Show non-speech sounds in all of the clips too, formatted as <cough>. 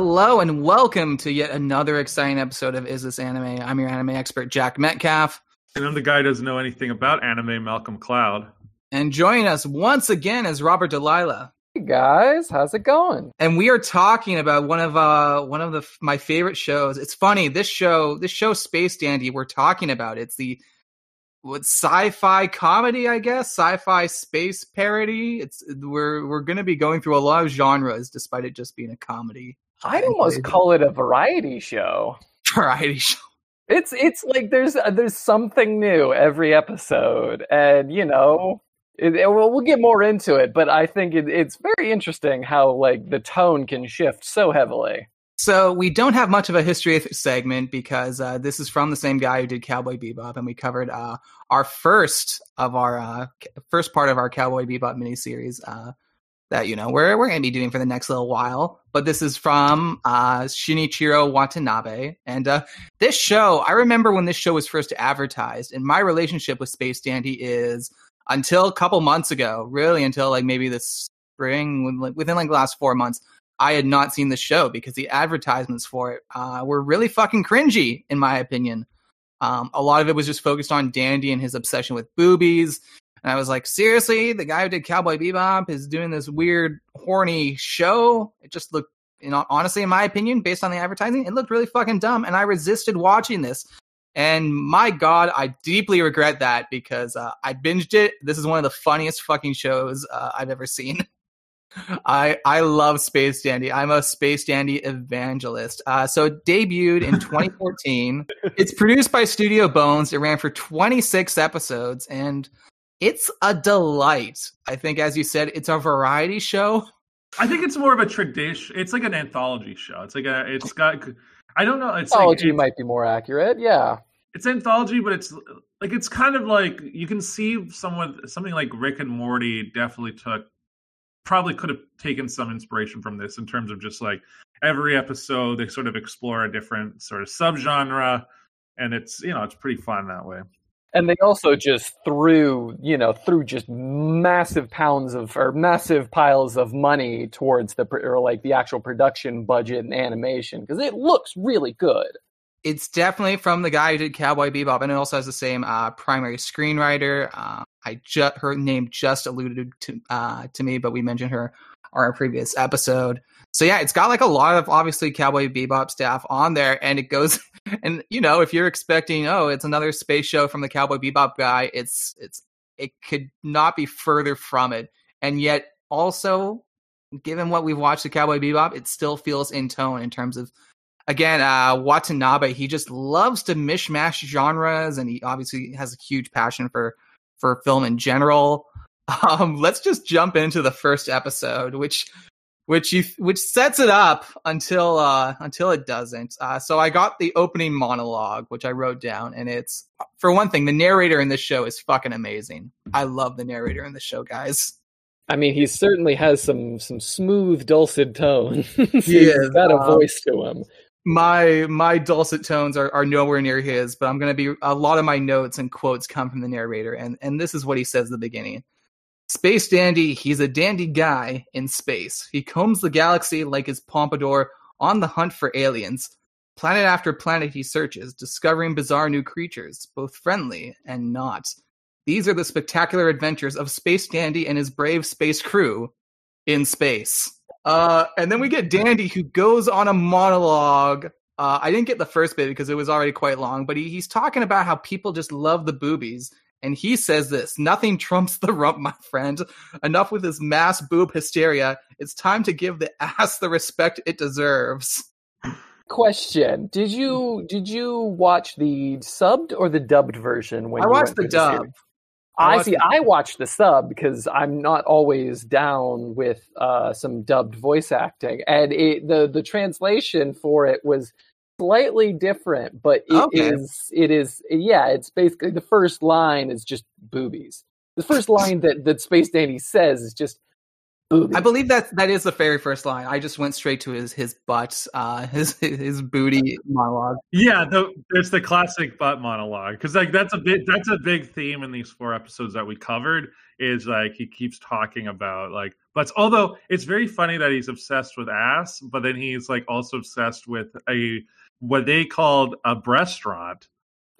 Hello and welcome to yet another exciting episode of Is This Anime? I'm your anime expert, Jack Metcalf. And I'm the guy who doesn't know anything about anime, Malcolm Cloud. And joining us once again is Robert Delilah. Hey guys, how's it going? And we are talking about one of uh one of the my favorite shows. It's funny, this show, this show Space Dandy, we're talking about. It's the what sci-fi comedy, I guess, sci-fi space parody. It's we're we're going to be going through a lot of genres despite it just being a comedy. I'd almost call it a variety show. <laughs> Variety show. It's it's like there's uh, there's something new every episode, and you know, it, it, we'll, we'll get more into it. But I think it, it's very interesting how like the tone can shift so heavily. So we don't have much of a history segment because uh, this is from the same guy who did Cowboy Bebop, and we covered uh, our first of our uh, first part of our Cowboy Bebop miniseries uh, that you know we're we're to be doing for the next little while. But this is from uh, Shinichiro Watanabe, and uh, this show I remember when this show was first advertised, and my relationship with Space Dandy is until a couple months ago, really until like maybe this spring, within like the last four months. I had not seen the show because the advertisements for it uh, were really fucking cringy, in my opinion. Um, a lot of it was just focused on Dandy and his obsession with boobies. And I was like, seriously, the guy who did Cowboy Bebop is doing this weird, horny show. It just looked, you know, honestly, in my opinion, based on the advertising, it looked really fucking dumb. And I resisted watching this. And my God, I deeply regret that because uh, I binged it. This is one of the funniest fucking shows uh, I've ever seen. <laughs> I I love Space Dandy. I'm a Space Dandy evangelist. Uh, so it debuted in <laughs> 2014. it's produced by Studio Bones. It ran for 26 episodes, and it's a delight. I think, as you said, it's a variety show. I think it's more of a tradition. It's like an anthology show. It's like a. It's got. I don't know. It's anthology like, might be more accurate. Yeah. It's anthology, but it's like it's kind of like you can see someone something like Rick and Morty definitely took probably could have taken some inspiration from this in terms of just like every episode they sort of explore a different sort of subgenre and it's you know it's pretty fun that way and they also just threw you know threw just massive pounds of or massive piles of money towards the or like the actual production budget and animation because it looks really good it's definitely from the guy who did Cowboy Bebop, and it also has the same uh, primary screenwriter. Uh, I just her name just alluded to uh, to me, but we mentioned her on our previous episode. So yeah, it's got like a lot of obviously Cowboy Bebop staff on there, and it goes. <laughs> And you know, if you're expecting, oh, it's another space show from the Cowboy Bebop guy, it's it's it could not be further from it. And yet, also, given what we've watched the Cowboy Bebop, it still feels in tone in terms of again, uh, Watanabe, he just loves to mishmash genres, and he obviously has a huge passion for for film in general. <laughs> Um, let's just jump into the first episode, which which you which sets it up until uh, until it doesn't. Uh, so I got the opening monologue, which I wrote down, and it's for one thing, the narrator in this show is fucking amazing. I love the narrator in the show, guys. I mean, he certainly has some some smooth, dulcet tone. <laughs> He's got a um, voice to him my my dulcet tones are, are nowhere near his, but I'm gonna be a lot of my notes and quotes come from the narrator, and and this is what he says at the beginning. Space Dandy, he's a dandy guy in space. He combs the galaxy like his pompadour on the hunt for aliens. Planet after planet he searches, discovering bizarre new creatures, both friendly and not. These are the spectacular adventures of Space Dandy and his brave space crew in space. Uh, and then we get Dandy who goes on a monologue. Uh, I didn't get the first bit because it was already quite long, but he, he's talking about how people just love the boobies. And he says this nothing trumps the rump, my friend. Enough with this mass boob hysteria. It's time to give the ass the respect it deserves. Question: Did you did you watch the subbed or the dubbed version? When I watched the dub. I see. I watched the sub because I'm not always down with uh, some dubbed voice acting, and it, the the translation for it was slightly different, but it okay. is it is yeah. It's basically the first line is just boobies. The first line that that Space Dandy says is just Booby. I believe that that is the very first line. I just went straight to his his butt, uh, <laughs> his his booty monologue. Yeah, the, there's the classic butt monologue because like that's a big that's a big theme in these four episodes that we covered. Is like he keeps talking about like But although it's very funny that he's obsessed with ass, but then he's like also obsessed with a what they called a restaurant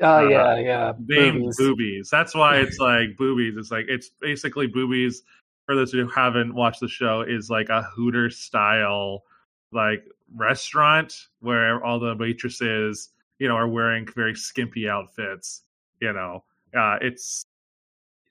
Oh Uh, yeah, yeah. named Boobies. boobies. That's why it's <laughs> like boobies. It's like it's basically boobies. For those who haven't watched the show, is like a Hooter style like restaurant where all the waitresses, you know, are wearing very skimpy outfits. You know, uh, it's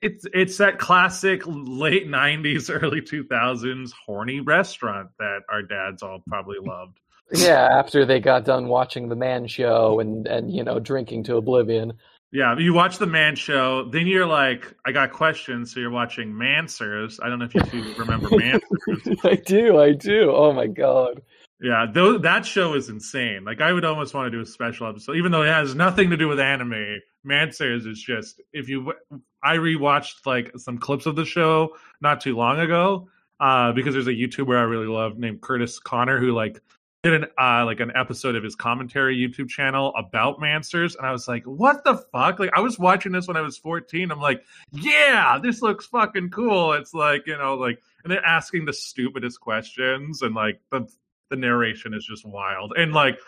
it's it's that classic late '90s, early 2000s horny restaurant that our dads all probably loved. Yeah, after they got done watching the Man Show and and you know drinking to oblivion. Yeah, you watch the Man Show, then you're like, I got questions. So you're watching Manswers. I don't know if you two remember Manswers. <laughs> I do, I do. Oh my god. Yeah, though that show is insane. Like I would almost want to do a special episode, even though it has nothing to do with anime. Manswers is just if you. I rewatched like some clips of the show not too long ago uh, because there's a YouTuber I really love named Curtis Connor who like did an uh, like an episode of his commentary YouTube channel about Manswers, and I was like, what the fuck? Like I was watching this when I was 14. I'm like, yeah, this looks fucking cool. It's like you know like and they're asking the stupidest questions and like the the narration is just wild and like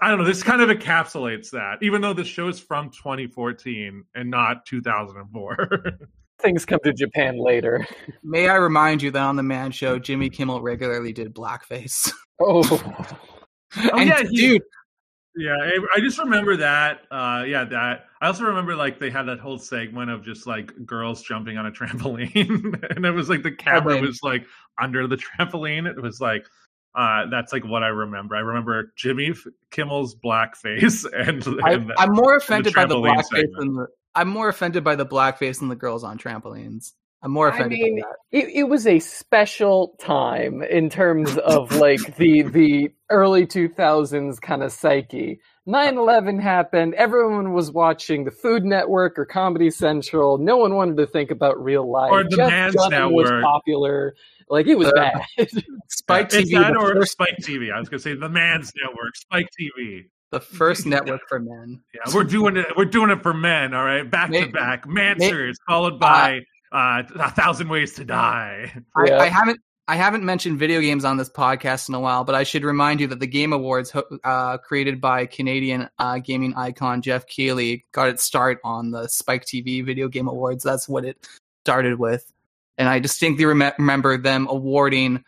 i don't know this kind of encapsulates that even though the show is from 2014 and not 2004 <laughs> Things come to Japan later. May I remind you that on the Man Show, Jimmy Kimmel regularly did blackface. <laughs> Oh, <laughs> Oh, and yeah, he- dude, yeah I, I just remember that uh yeah that i also remember like they had that whole segment of just like girls jumping on a <laughs> trampoline and it was like the camera man. was like under the trampoline it was like uh that's like what i remember i remember jimmy kimmel's blackface and, I, and I'm more offended by the blackface segment. than the. I'm more offended by the blackface than the girls on trampolines. I'm more offended. I offended mean, by that. it, it was a special time in terms of like the the early 2000s kind of psyche. 9/11 happened. Everyone was watching the Food Network or Comedy Central. No one wanted to think about real life. Or the Jeff Man's Dutton was popular. Like it was Uh, bad. <laughs> Spike it's TV, that or first, Spike TV. I was gonna say the Man's Network, Spike TV. The first <laughs> network for men. Yeah, we're doing it. We're doing it for men. All right, back to May- back. Manswers followed by uh, a thousand ways to die. I, Yeah. I haven't I haven't mentioned video games on this podcast in a while, but I should remind you that the Game Awards, uh, created by Canadian uh, gaming icon Geoff Keighley, got its start on the Spike TV Video Game Awards. That's what it started with, and I distinctly rem- remember them awarding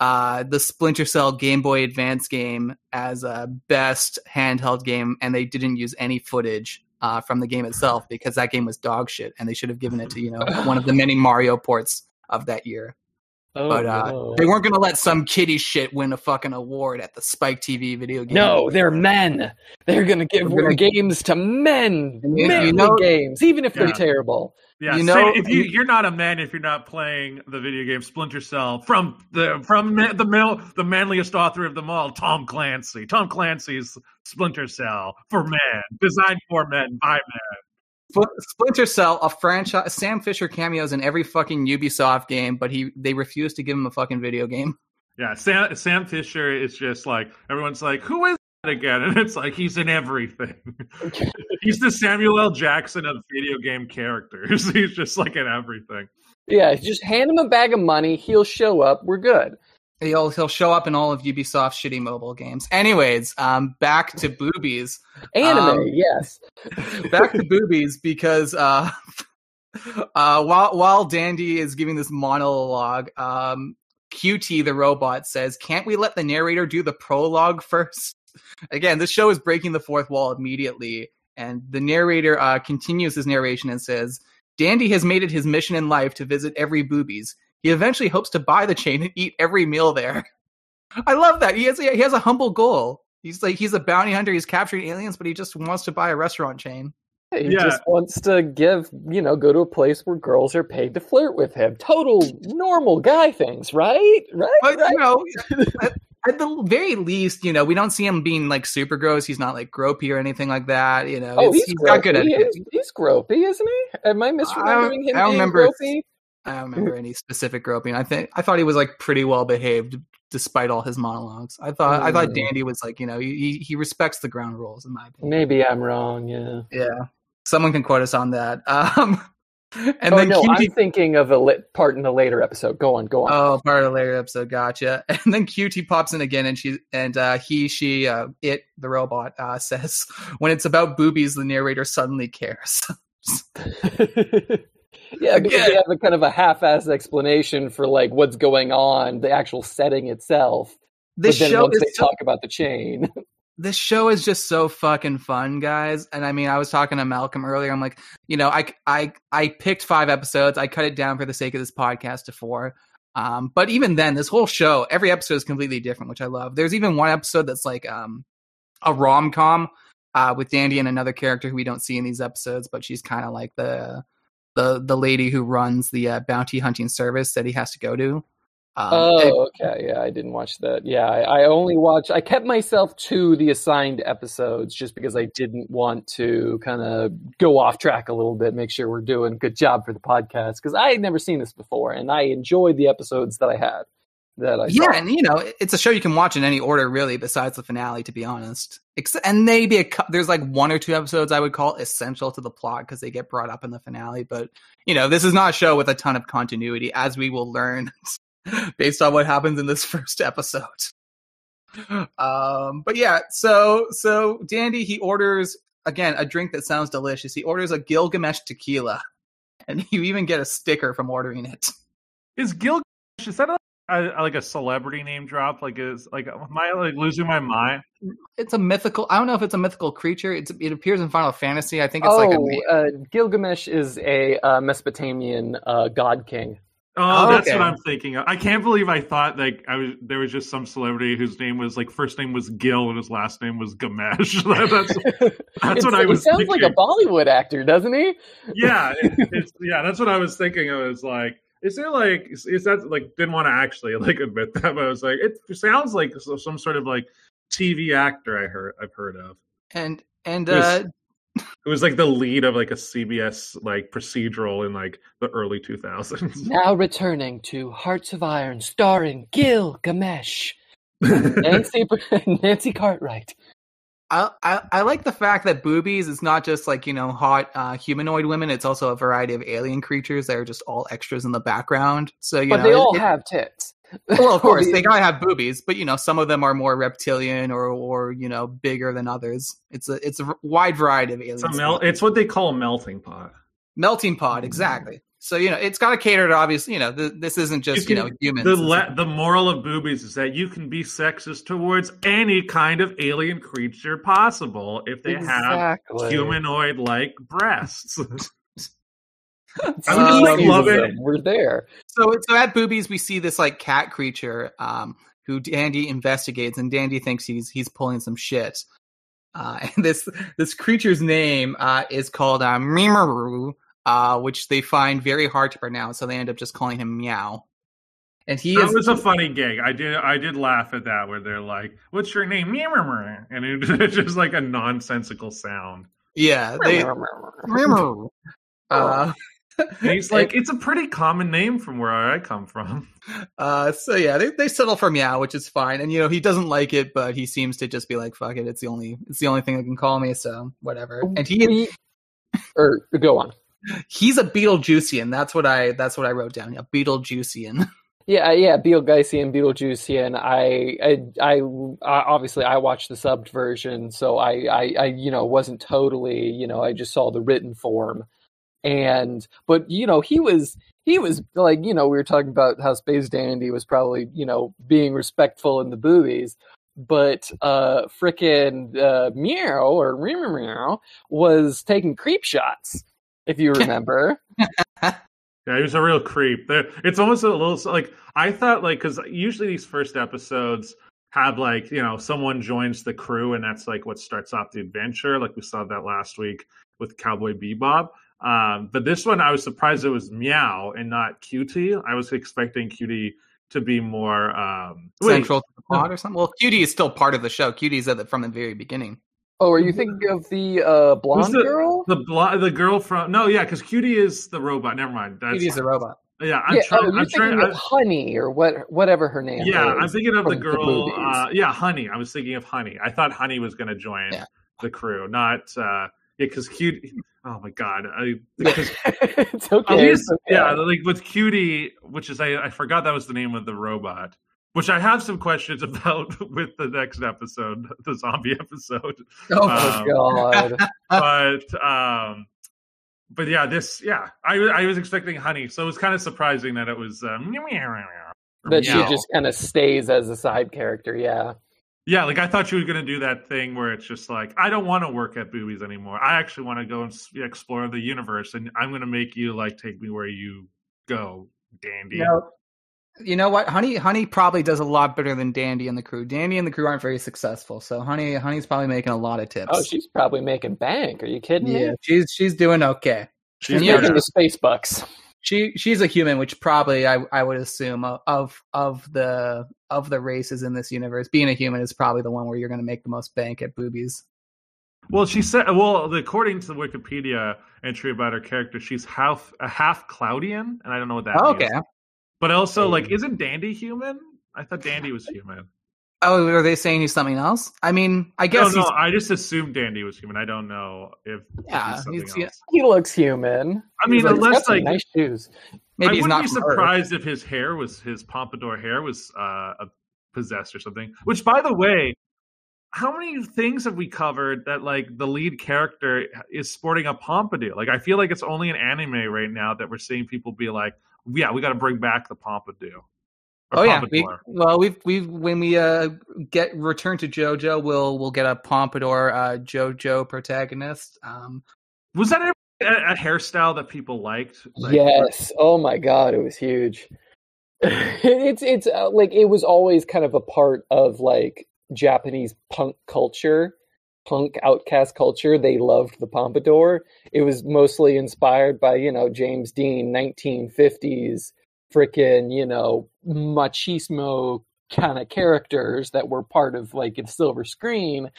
uh, the Splinter Cell Game Boy Advance game as a best handheld game, and they didn't use any footage. Uh, from the game itself because that game was dog shit and they should have given it to you know one of the many Mario ports of that year. <laughs> Oh, But uh, no. they weren't going to let some kiddie shit win a fucking award at the Spike TV video game. No, they're men. They're gonna give They're gonna- games to men. Manly you know- games, even if Yeah. they're terrible. Yeah, You say- know- if you you're not a man if you're not playing the video game Splinter Cell from the from the male the manliest author of them all, Tom Clancy. Tom Clancy's Splinter Cell for men, designed for men by men. Splinter Cell, a franchise. Sam Fisher cameos in every fucking Ubisoft game, but he they refuse to give him a fucking video game. Yeah, Sam Sam Fisher is just like everyone's like, who is again? And it's like he's in everything. <laughs> he's the Samuel L. Jackson of video game characters. <laughs> He's just like in everything. Yeah, just hand him a bag of money. He'll show up. We're good. He'll he'll show up in all of Ubisoft's shitty mobile games. Anyways, um, back to boobies. Anime, Um, yes. <laughs> back to boobies because uh, uh, while while Dandy is giving this monologue, um, QT the robot says, "Can't we let the narrator do the prologue first? Again, this show is breaking the fourth wall immediately, and the narrator uh, continues his narration and says, "Dandy has made it his mission in life to visit every boobies. He eventually hopes to buy the chain and eat every meal there." <laughs> I love that he has a, he has a humble goal. He's like he's a bounty hunter. He's capturing aliens, but he just wants to buy a restaurant chain. He Yeah. just wants to give, you know, go to a place where girls are paid to flirt with him. Total normal guy things, right? Right? But right? you know, <laughs> at, the very least, you know, we don't see him being like super gross. He's not like gropey or anything like that. You know, Oh, he's, he's gropey. got good at He is- he's gropey, isn't he? Am I misremembering him I don't being remember- gropey? I don't remember any specific groping. I think I thought he was like pretty well behaved despite all his monologues. I thought I thought Mm. Dandy was like you know he he respects the ground rules in my opinion. Maybe I'm wrong. Yeah. Yeah, someone can quote us on that. <laughs> Um, <laughs> And oh then no, QT I'm thinking of a lit part in a later episode. Go on, go on. Oh, part of the later episode, gotcha. <laughs> And then QT pops in again, and she and uh, he, she, uh, it, the robot, uh, <laughs> says, "When it's about boobies, the narrator suddenly cares." yeah, because Again. they have a kind of a half-assed explanation for like what's going on, the actual setting itself. this but then show once they so, talk about the chain, this show is just so fucking fun, guys. And I mean, I was talking to Malcolm earlier. I'm like, you know, I I I picked five episodes. I cut it down for the sake of this podcast to four. Um, but even then, this whole show, every episode is completely different, which I love. There's even one episode that's like um a rom com uh, with Dandy and another character who we don't see in these episodes, but she's kind of like the the the lady who runs the uh, bounty hunting service that he has to go to. Um, oh, okay, yeah, I didn't watch that. Yeah, I, I only watched. I kept myself to the assigned episodes just because I didn't want to kind of go off track a little bit. Make sure we're doing a good job for the podcast because I had never seen this before, and I enjoyed the episodes that I had. That I yeah, saw. and you know, it's a show you can watch in any order, really, besides the finale. To be honest, Except, and maybe a, there's like one or two episodes I would call essential to the plot because they get brought up in the finale. But you know, this is not a show with a ton of continuity, as we will learn <laughs> <laughs> based on what happens in this <laughs> first episode. Um, but yeah, so so Dandy he orders again a drink that sounds delicious. He orders a Gilgamesh tequila, and <laughs> you even get a sticker from ordering it. Is Gilgamesh is that a, a, like a celebrity name drop? Like is like am I like losing my mind? it's a mythical. I don't know if it's a mythical creature. It's it appears in Final Fantasy. I think it's oh, like a uh, Gilgamesh is a uh, Mesopotamian uh, god king. Oh, Oh, that's okay. what I'm thinking. of. I can't believe I thought like I was there was just some celebrity whose name was like first name was Gil and his last name was Gamesh. <laughs> that's that's what I was He sounds thinking. like a Bollywood actor, doesn't he? yeah, it, <laughs> it's yeah, that's what I was thinking. I was like, is there like is, is that like didn't want to actually <laughs> like admit that, but I was like, it sounds like some sort of like TV actor I heard I've heard of. and and uh, It was like the lead of like a CBS like procedural in like the early 2000s. <laughs> Now returning to Hearts of Iron, starring Gilgamesh, <laughs> Nancy <laughs> Nancy Cartwright. I, I I like the fact that boobies is not just like you know hot uh, humanoid women. It's also a variety of alien creatures that are just all extras in the background. So you But know, they all it- have tits. Well, of <laughs> course, they gotta have boobies, but you know, some of them are more reptilian or or you know bigger than others. It's a it's a wide variety of aliens. It's, mel- it's what they call a melting pot. melting pot, exactly. So you know, it's got to cater to obviously. You know, th- this isn't just you, You know can- humans. The le- the moral of boobies is that you can be sexist towards any kind of alien creature possible if they Exactly. have humanoid like breasts. <laughs> I <laughs> I would just, like, love it. We're there. So so at boobies, we see this like cat creature um, who Dandy investigates, and Dandy thinks he's he's pulling some shit. Uh, <laughs> and this this creature's name uh, is called uh, Mimaru, uh, which they find very hard to pronounce, so they end up just calling him Meow. And he that is was a funny gig. I did I did laugh at that where they're like, "What's your name?" Mimuru. And <laughs> it's just like a nonsensical sound. yeah they Mimaru. Uh, <laughs> And he's like, "It's a pretty common name from where I come from." <laughs> Uh, so yeah, they they settle for meow, which is fine. And you know, he doesn't like it, but he seems to just be like, "Fuck it, it's the only it's the only thing that can call me." So whatever. And he We- or go on. he's a Beetlejuicean. That's what I that's what I wrote down. A Beetlejuicean. <laughs> Yeah, yeah, Beetlegeisian, Beetlejuician. I, I, I, I, obviously I watched the subbed version, so I, I, I, you know, wasn't totally, you know, I just saw the written form, and but you know, he was, he was like, you know, we were talking about how Space Dandy was probably, you know, being respectful in the boobies, but uh, frickin' uh, Meow or Meow Meow was taking creep shots, if you <laughs> remember. Yeah, he was a real creep. There, it's almost a little like I thought, like because usually these first episodes have like you know someone joins the crew and that's like what starts off the adventure. Like we saw that last week with Cowboy Bebop. Um, but this one, I was surprised it was Meow and not QT. I was expecting QT to be more um, wait, Central to the plot or something. Well, QT is still part of the show. QT's at the, from the very beginning. Oh, are you thinking of the uh, blonde the- girl? the blo- the girl from no, yeah, because QT is the robot. Never mind. That's QT's a robot. yeah. I'm yeah, trying. oh, you're I'm trying. thinking I- Honey or what, whatever her name. Yeah, is I'm thinking of the girl. movies. uh, yeah, Honey. I was thinking of Honey. I thought Honey was going to join Yeah. the crew, not. uh Yeah, because QT. <laughs> Oh my god! I <laughs> because it's at okay. least it's okay. yeah, like with QT, which is I I forgot that was the name of the robot. Which I have some questions <laughs> about with the next episode, the zombie episode. Oh, Uh, Oh god. but um but yeah this yeah i i was expecting honey so it was kind of surprising that it was um that she just kind of stays as a side character. Yeah. Yeah like i thought you were going to do that thing where it's just like i don't want to work at boobies anymore i actually want to go and explore the universe and i'm going to make you like take me where you go dandy you know, you know what? Honey, Honey probably does a lot better than Dandy and the crew. Dandy and the crew aren't very successful, so Honey, Honey's probably making a lot of tips. Oh, she's probably making bank. Are you kidding yeah, me? she's she's doing okay. She's And yeah, making the space bucks. She she's a human, which probably I I would assume of of, of the of the races in this universe, being a human is probably the one where you're going to make the most bank at boobies. well she said well according to the wikipedia entry about her character she's half a half cloudian and i don't know what that Oh, means okay. But also, like, isn't Dandy human? I thought Dandy was human. Oh, are they saying he's something else? I mean, I guess no, no, he's I just assumed Dandy was human. I don't know if Yeah, he's something he's- yeah. He looks human. I mean, He's like, unless like nice shoes. maybe I he's wouldn't not be from Earth. surprised if his hair was his pompadour hair was uh, possessed or something. Which, by the way, how many things have we covered that like the lead character is sporting a pompadour? Like, I feel like it's only an anime right now that we're seeing people be like, "Yeah, we got to bring back the pompadour." Or Oh yeah, we, well we've we've when we uh get return to JoJo, we'll we'll get a pompadour uh JoJo protagonist. Um, was that a, a hairstyle that people liked? Like, yes. Oh my god, it was huge. <laughs> it's it's uh, like it was always kind of a part of like Japanese punk culture, punk outcast culture. They loved the pompadour. It was mostly inspired by you know James Dean, 1950s frickin' you know machismo kind of characters that were part of like a silver screen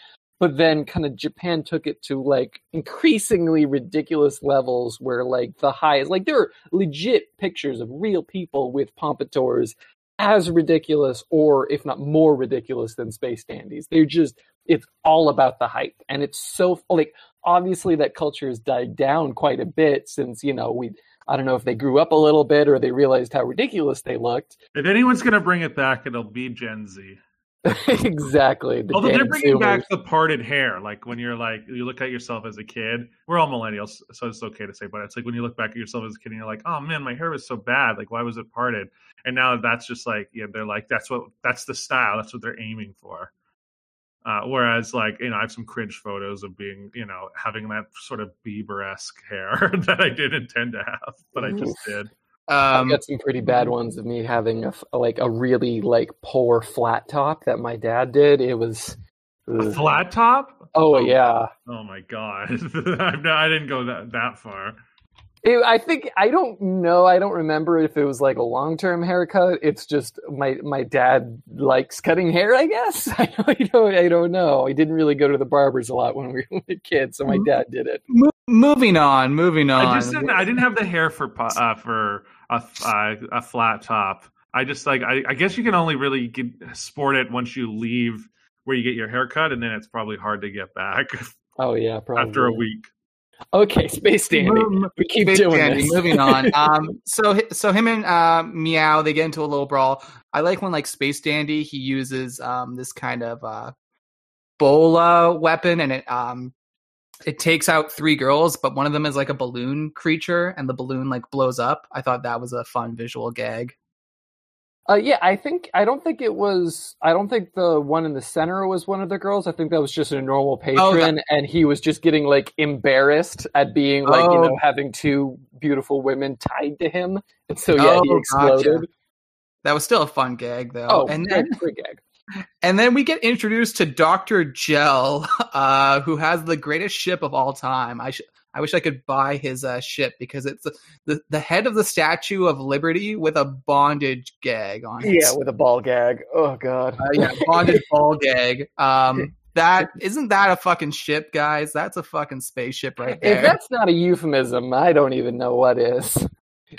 but then kind of Japan took it to like increasingly ridiculous levels where like the highest like there are legit pictures of real people with pompadours as ridiculous or if not more ridiculous than space dandies. They're just it's all about the hype and it's so like obviously that culture has died down quite a bit since you know we I don't know if they grew up a little bit or they realized how ridiculous they looked. If anyone's gonna bring it back, it'll be Gen Z. <laughs> exactly. The Although they're bringing back the parted hair, like when you're like you look at yourself as a kid. We're all millennials, so it's okay to say, but it's like when you look back at yourself as a kid and you're like, oh man, my hair was so bad. Like why was it parted? And now that's just like yeah, they're like that's what that's the style. That's what they're aiming for. Uh, whereas, like you know, I have some cringe photos of being, you know, having that sort of Bieber esque hair <laughs> that I didn't intend to have, but I just did. I've um, got some pretty bad ones of me having a, like a really like poor flat top that my dad did. It was A flat top? Oh yeah. Oh my god! <laughs> I'm I didn't go that that far. It, I think I don't know. I don't remember if it was like a long term haircut. It's just my my dad likes cutting hair. I guess <laughs> I don't. I don't know. I didn't really go to the barbers a lot when we were <laughs> kids, so my dad did it. mo- moving on, moving on. I just didn't. I didn't have the hair for uh, for a uh, a flat top. I just like. I, I guess you can only really get, sport it once you leave where you get your haircut, and then it's probably hard to get back <laughs> Oh yeah, probably after a week. Okay, space dandy. We keep Space doing Dandy, this. Moving on. <laughs> Um, so so him and uh, Meow they get into a little brawl. I like when like Space Dandy he uses um this kind of uh bola weapon and it um it takes out three girls, but one of them is like a balloon creature and the balloon like blows up. I thought that was a fun visual gag. Uh, yeah, I think I don't think it was. I don't think the one in the center was one of the girls. I think that was just a normal Oh, patron, and he was just getting like embarrassed at being like you Oh. know having two beautiful women tied to him, and so yeah, he Oh, exploded. gotcha. That was still a fun gag though. Oh, and then great gag. And then we get introduced to Doctor Gel, <laughs> uh, who has the greatest ship of all time. I sh- I wish I could buy his uh, ship because it's the, the the head of the Statue of Liberty with a bondage gag on it. Yeah, with a ball gag. Oh god. uh, yeah, bondage ball <laughs> gag. Um, that isn't that a fucking ship, guys? That's a fucking spaceship right If there. that's not a euphemism, I don't even know what is.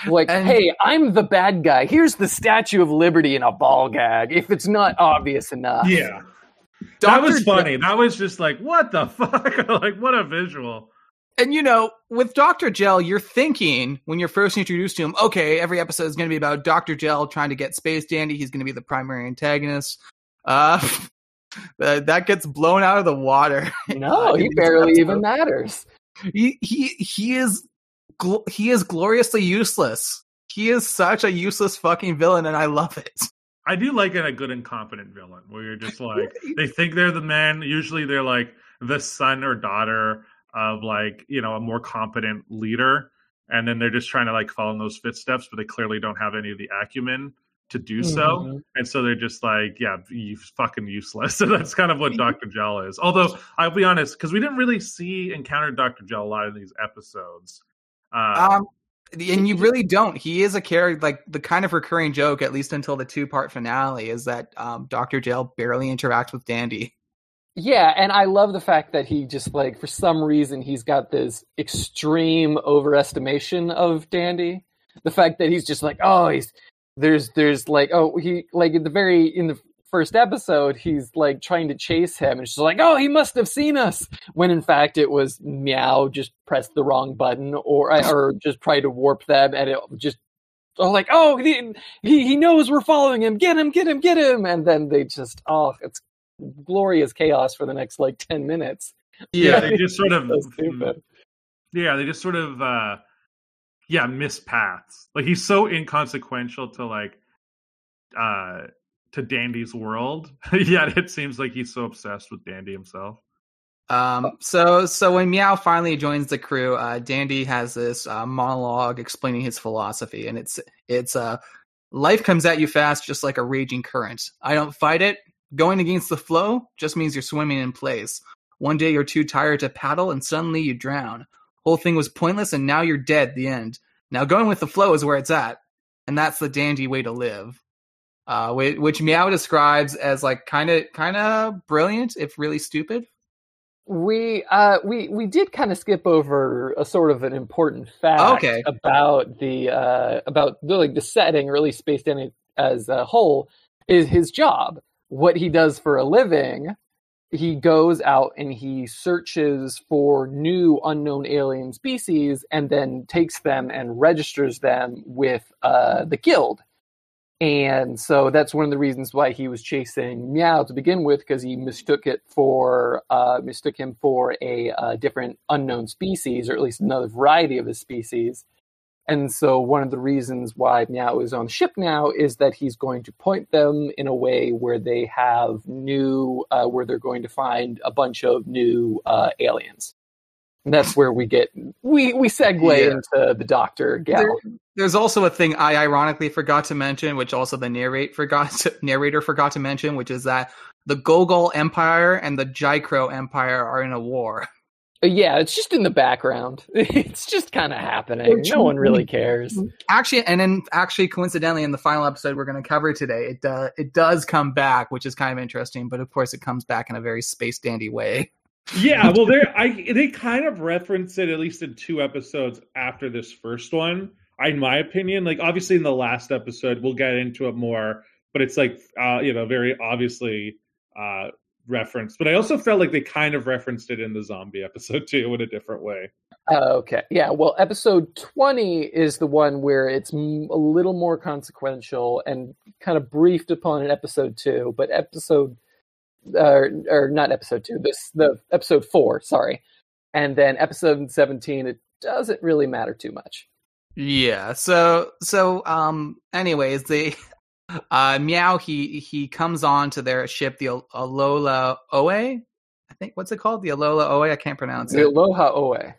Like, And- hey, I'm the bad guy. Here's the Statue of Liberty in a ball gag. If it's not obvious enough. Yeah, that was Gel- funny. That was just like what the <laughs> fuck? like what a visual. And you know, with Dr. Gel, you're thinking when you're first introduced to him, okay, every episode is going to be about Dr. Gel trying to get Space Dandy. He's going to be the primary antagonist. Uh, <laughs> that gets blown out of the water. <laughs> No, he barely even matters. He he he is he is gloriously useless. He is such a useless fucking villain, and I love it. I do like it a good incompetent villain where you're just <laughs> like they think they're the man. Usually they're like the son or daughter of like you know a more competent leader, and then they're just trying to like follow in those footsteps, but they clearly don't have any of the acumen to do so. Mm-hmm. And so they're just like, yeah, you fucking useless. <laughs> So that's kind of what Dr. Gel is. Although I'll be honest, because we didn't really see encounter Dr. Gel a lot in these episodes. Uh, um, and you really don't. He is a character like the kind of recurring joke, at least until the two part finale, is that um, Dr. Gel barely interacts with Dandy. Yeah, and I love the fact that he just like for some reason he's got this extreme overestimation of Dandy. The fact that he's just like, oh, he's there's there's like oh he like in the very in the first episode he's like trying to chase him and she's like oh he must have seen us! When in fact it was meow just pressed the wrong button or or just tried to warp them and it just oh like oh he he knows we're following him! Get him get him get him! And then they just oh it's glorious chaos for the next like 10 minutes. Yeah <laughs> they just sort of so yeah they just sort of uh yeah miss paths. Like he's so inconsequential to like uh to dandy's world <laughs> yet it seems like he's so obsessed with dandy himself. Um so so when meow finally joins the crew uh dandy has this uh, monologue explaining his philosophy and it's it's uh life comes at you fast just like a raging current. I don't fight it going against the flow just means you're swimming in place one day you're too tired to paddle and suddenly you drown Whole thing was pointless, and now you're dead. The end. Now going with the flow is where it's at, and that's the dandy way to live. Uh, which Meow describes as like kind of kind of brilliant, if really stupid. We uh we we did kind of skip over a sort of an important fact okay. about the uh about the, like the setting, or at least Space Dandy as a whole, is his job. What he does for a living he goes out and he searches for new unknown alien species and then takes them and registers them with uh, the guild. And so that's one of the reasons why he was chasing Meow to begin with, because he mistook it for uh, mistook him for a, uh, different unknown species, or at least another variety of a species. And so one of the reasons why Meow is on the ship now is that he's going to point them in a way where they have new, uh, where they're going to find a bunch of new uh, aliens. And that's where we get we we segue yeah. into the Doctor Gal. There, there's also a thing I ironically forgot to mention, which also the narrate forgot to, narrator forgot to mention, which is that the Gogol Empire and the Jaicro Empire are in a war. Yeah, it's just in the background. <laughs> It's just kind of happening. No one really cares. Actually, and then actually, coincidentally, in the final episode we're going to cover today, it uh, it does come back, which is kind of interesting. But of course, it comes back in a very space dandy way. Yeah, well, they I they kind of reference it at least in two episodes after this first one. in my opinion, like obviously in the last episode, we'll get into it more, but it's like uh, you know very obviously uh, referenced, but I also felt like they kind of referenced it in the zombie episode <laughs> too in a different way. Okay. Yeah. Well, episode 20 is the one where it's a little more consequential and kind of briefed upon in episode two, but episode, uh, or not episode two, this, the episode four, sorry. And then episode 17, it doesn't really matter too much. Yeah. So, so, um, anyways, they, <laughs> uh, Meow, he he comes on to their ship, the Alola Oe. I think what's it called? The Alola Oe. I can't pronounce the it. Aloha Oe.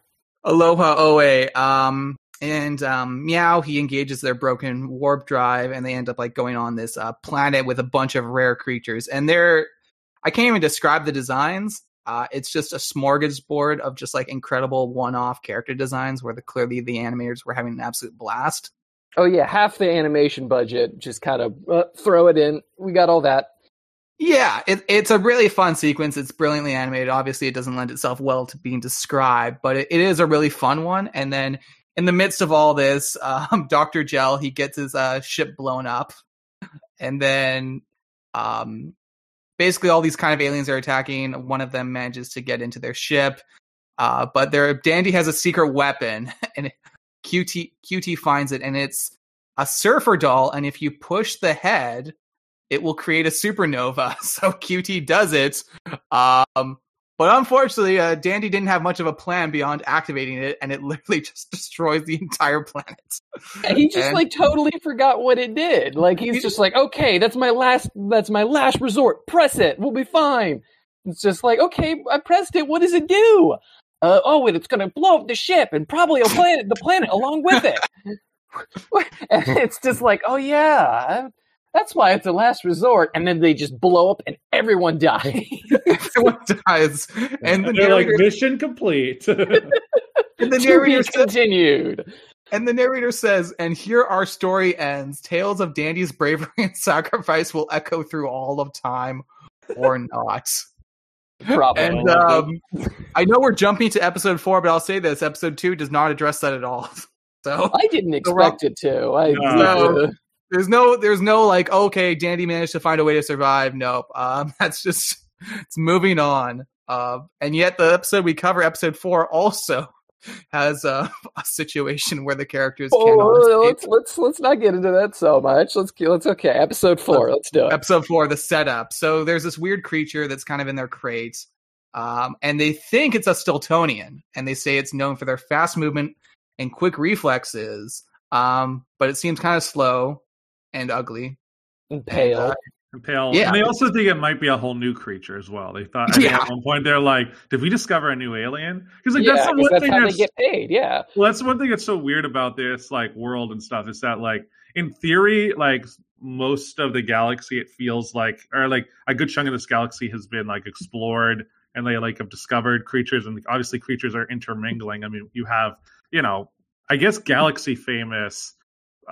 Aloha Oe. Um, and um, Meow, he engages their broken warp drive, and they end up like going on this uh, planet with a bunch of rare creatures. And they're, I can't even describe the designs. Uh, it's just a smorgasbord of just like incredible one-off character designs, where the clearly the animators were having an absolute blast. Oh yeah, half the animation budget, just kind of uh, throw it in. We got all that. Yeah, it, it's a really fun sequence. It's brilliantly animated. Obviously, it doesn't lend itself well to being described, but it, it is a really fun one. And then in the midst of all this, <laughs> um, Doctor Gel he gets his uh, ship blown up, and then um, basically all these kind of aliens are attacking. One of them manages to get into their ship. Uh, but their Dandy has a secret weapon, <laughs> and QT QT finds it, and it's a surfer doll. And if you push the head, it will create a supernova. <laughs> So QT does it. Um, but unfortunately, uh, Dandy didn't have much of a plan beyond activating it, and it <laughs> literally just destroys the entire planet. he just And- like totally forgot what it did. Like he's just like, okay, that's my last, that's my last resort. Press it, we'll be fine. It's just like, okay, I pressed it. What does it do? Uh, oh, and it's gonna blow up the ship and probably a planet, the planet along with it. <laughs> and it's just like, oh yeah, that's why it's a last resort. And then they just blow up and everyone dies. <laughs> Everyone dies, <laughs> and the And they're like mission complete. and the narrator says, continued. and the narrator says, and here our story ends. Tales of Dandy's bravery and sacrifice will echo through all of time, or not. Probably. And um, I know we're jumping to episode four, but I'll say this: episode two does not address that at all. <laughs> So I didn't So expect it to. I No. there's no, there's no like, okay, Dandy managed to find a way to survive. Nope. Um, <laughs> that's just it's moving on. Uh, and yet the episode we cover, episode four, also has uh, <laughs> a situation where the characters Oh, cannot let's let's let's not get into that so much. Let's let's okay. Episode four. Let's do it. episode four, the setup. So there's this weird creature that's kind of in their crate, um, and they think it's a Stiltonian, and they say it's known for their fast movement and quick reflexes, um, but it seems kind of slow and ugly. And Pale. uh, And pale. Yeah. And they also think it might be a whole new creature as well. They thought I think Yeah. at one point they're like, "Did we discover a new alien?" Because like yeah, that's the one that's thing that's get paid. Yeah. well, that's one thing that's so weird about this like world and stuff is that like in theory, like most of the galaxy, it feels like or like a good chunk of this galaxy has been like explored and they like have discovered creatures and obviously creatures are intermingling. I mean, you have you know, I guess galaxy famous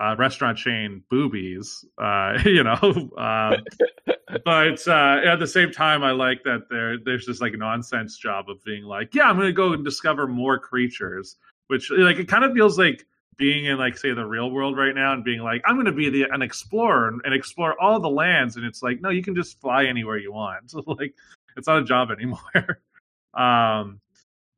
uh, restaurant chain boobies, uh, <laughs> you know. Um, <laughs> but uh, at the same time, I like that there there's this like nonsense job of being like, yeah, I'm going to go and discover more creatures, which like it kind of feels like being in like say the real world right now and being like, I'm going to be the an explorer and, and explore all the lands, and it's like, no, you can just fly anywhere you want. So <laughs> like, it's not a job anymore. um,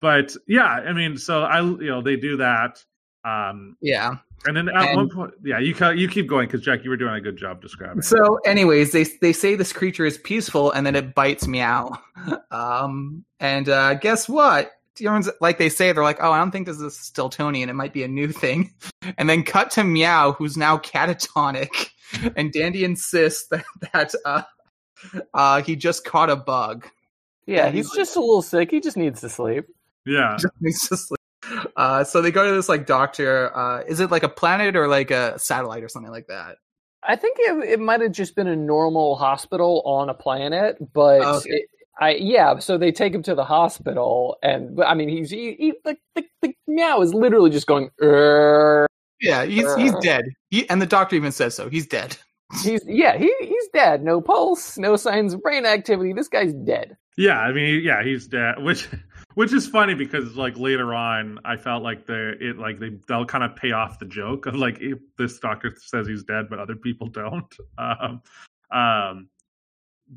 but yeah, I mean, so I you know they do that. Um, Yeah. and then at And- one point, yeah, you you keep going because Jack, you were doing a good job describing. it. So, anyways, they they say this creature is peaceful, and then it bites meow. <laughs> Um, and uh, guess what? Turns like they say, they're like, "Oh, I don't think this is Stiltonian. It might be a new thing." <laughs> And then cut to Meow, who's now catatonic, <laughs> and Dandy insists that that uh, uh, he just caught a bug. Yeah, Yeah, he's he's just a little sick. He just needs to sleep. yeah, He's just like, uh, so they go to this like doctor. Uh, is it like a planet or like a satellite or something like that? I think it, it might have just been a normal hospital on a planet, but Okay. it, I yeah. So they take him to the hospital, and I mean, he's he, he the, the the meow is literally just going. "Err." Yeah, he's he's dead. He, and the doctor even says so. He's dead. He's yeah, he he's dead. No pulse, no signs of brain activity. This guy's dead. yeah. I mean, yeah, he's dead. <laughs> Which which is funny because like later on, I felt like they it like they they'll kind of pay off the joke of like if this doctor says he's dead, but other people don't. <laughs> Um, um,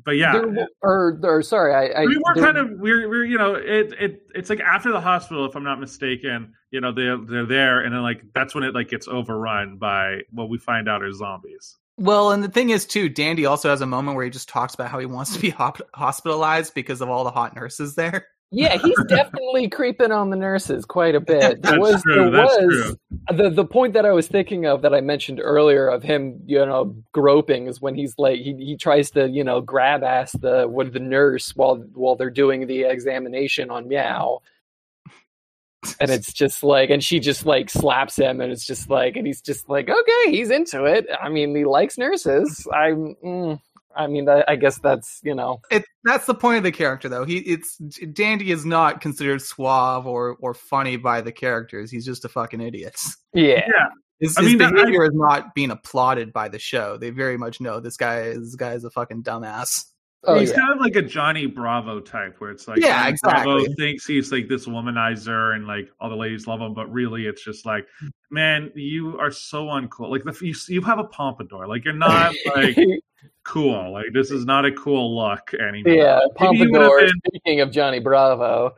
but yeah, There- or or sorry, I, I we were there- kind of we're we're you know it it it's like after the hospital if i'm not mistaken you know they're they're there and then like that's when it like gets overrun by what we find out are zombies Well, and the thing is, too, Dandy also has a moment where he just talks about how he wants to be hop- hospitalized because of all the hot nurses there. Yeah, he's <laughs> definitely creeping on the nurses quite a bit. There That's was true, there that's was the the point that I was thinking of that I mentioned earlier of him, you know, groping is when he's like he, he tries to, you know, grab ass the with the nurse while while they're doing the examination on Meow. And it's just like and she just like slaps him and it's just like and he's just like, okay, he's into it. I mean, he likes nurses. I'm mm, I mean, I, I guess that's, you know, It, that's the point of the character, though. He, it's Dandy is not considered suave or or funny by the characters. He's just a fucking idiot. yeah. His, I his mean, I- behavior is not being applauded by the show. They very much know this guy is this guy is a fucking dumbass. Oh, he's yeah. kind of like a johnny bravo type where it's like Yeah, Johnny exactly. bravo thinks he's like this womanizer and like all the ladies love him but really it's just like man you are so uncool like the, you, you have a pompadour like you're not like <laughs> cool like this is not a cool look anymore Yeah, Maybe he would've Pompadour. been- Speaking of Johnny Bravo,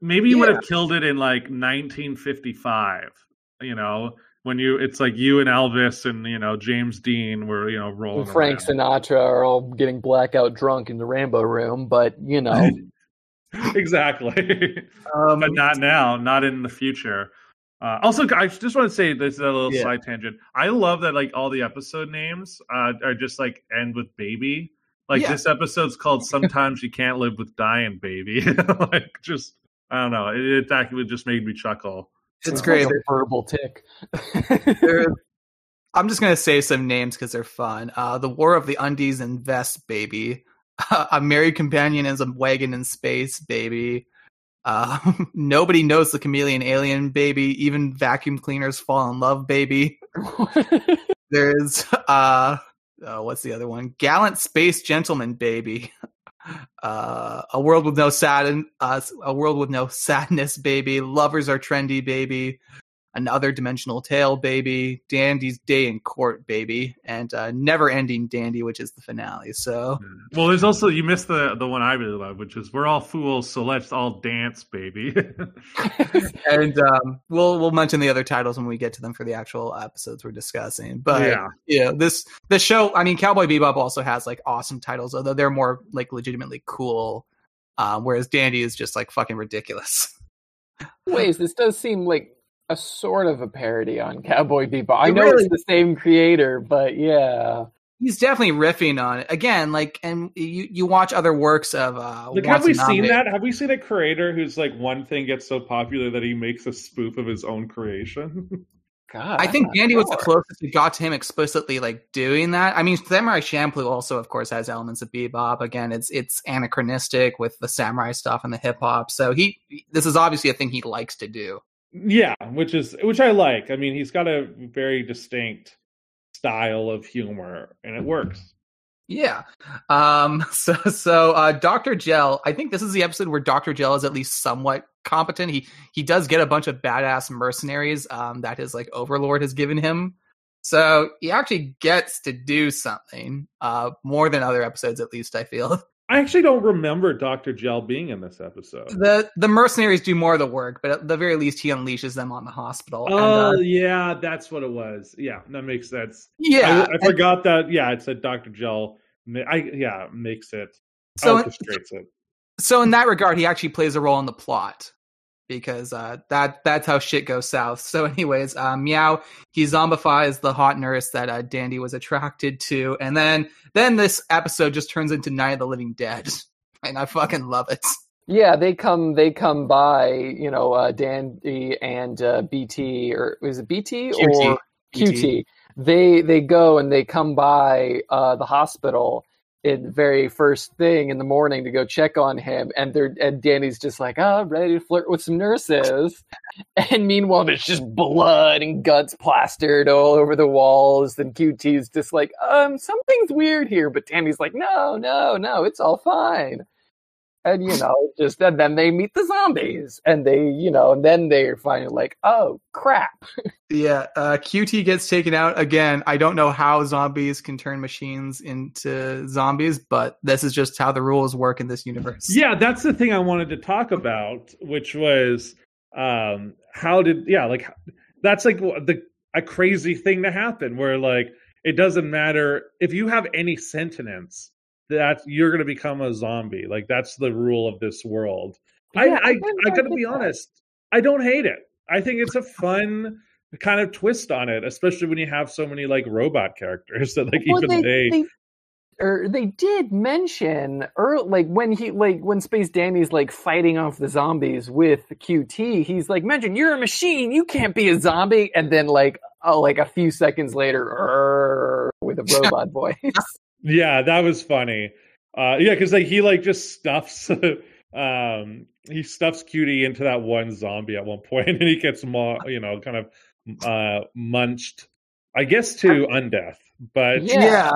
maybe you would have killed it in like 1955. You know, when you it's like you and Elvis and you know James Dean were you know rolling. And Frank around. Sinatra are all getting blackout drunk in the Rambo room, but you know, <laughs> exactly. Um, but not now, not in the future. Uh, also, I just want to say this is a little Yeah. side tangent. I love that like all the episode names uh, are just like end with baby. Like Yeah. this episode's called "Sometimes You Can't Live with Dying, Baby." <laughs> like just I don't know. It, it actually just made me chuckle. It's great. a verbal tick. <laughs> I'm just gonna say some names because they're fun. Uh, the War of the Undies and Vest, baby. <laughs> a married companion is a wagon in space, baby. Uh, <laughs> nobody knows the chameleon alien, baby. Even vacuum cleaners fall in love, baby. There's uh, oh, what's the other one? Gallant space gentleman, baby. Uh, a world with no sad, uh, a world with no sadness, baby. Lovers are trendy, baby. Another dimensional tale, baby. Dandy's day in court, baby, and uh, never ending dandy, which is the finale. So Well, there's also you missed the the one I really love, which is "We're all fools, so let's all dance, baby." <laughs> and um, we'll we'll mention the other titles when we get to them for the actual episodes we're discussing. But Yeah. yeah, this the show. I mean, Cowboy Bebop also has like awesome titles, although they're more like legitimately cool. Um, whereas Dandy is just like fucking ridiculous. Ways, this does seem like a sort of a parody on Cowboy Bebop. I know really- it's the same creator, but yeah. He's definitely riffing on it again. Like, and you you watch other works of uh, like, have we seen that? Have we seen a creator who's like one thing gets so popular that he makes a spoof of his own creation? <laughs> God, I think I'm Dandy not was the closest we got to him explicitly like doing that. I mean, Samurai Champloo also, of course, has elements of bebop. Again, it's it's anachronistic with the samurai stuff and the hip hop. So he this is obviously a thing he likes to do. Yeah, which is which I like. I mean, he's got a very distinct style of humor, and it works. Yeah. Um. <laughs> So so uh, Doctor Gel. I think this is the episode where Doctor Gel is at least somewhat competent. He he does get a bunch of badass mercenaries um, that his like overlord has given him. So he actually gets to do something uh, more than other episodes, at least I feel. <laughs> I actually don't remember Doctor Gel being in this episode. the the mercenaries do more of the work, but at the very least, he unleashes them on the hospital. Oh and, uh, yeah, that's what it was. Yeah, that makes sense. yeah. I, I forgot that. Yeah, it said Doctor Gel. I yeah makes it So- orchestrates it. so in that regard, he actually plays a role in the plot because uh, that that's how shit goes south. So, anyways, uh, Meow he zombifies the hot nurse that uh, Dandy was attracted to, and then then this episode just turns into Night of the Living Dead, <laughs> and I fucking love it. Yeah, they come. They come by. You know, uh, Dandy and uh, BT, or is it BT QT. or QT? QT. They they go and they come by uh, the hospital in very first thing in the morning to go check on him, and they're and Danny's just like, oh, ready to flirt with some nurses, <laughs> and meanwhile there's just blood and guts plastered all over the walls, and QT's just like, um, something's weird here, but Danny's like, no, no, no, it's all fine and you know just and then they meet the zombies and they you know and then they're finally like oh crap Yeah, uh, QT gets taken out again. I don't know how zombies can turn machines into zombies, but this is just how the rules work in this universe. Yeah, that's the thing I wanted to talk about, which was um how did yeah like that's like the a crazy thing to happen where like it doesn't matter if you have any sentience that you're going to become a zombie like that's the rule of this world Yeah, I I, I gotta like be that. honest I don't hate it I think it's a fun kind of twist on it especially when you have so many like robot characters <laughs> that like Well, even they, they, they or they did mention or like when he like when Space Danny's like fighting off the zombies with QT, he's like mention you're a machine, you can't be a zombie, and then like oh like a few seconds later "Err," with a <laughs> robot voice. Yeah, that was funny. Uh, yeah, because like he like just stuffs, <laughs> um, he stuffs QT into that one zombie at one point, <laughs> and he gets more, you know, kind of uh munched, I guess, to undeath. But Yeah. Yeah.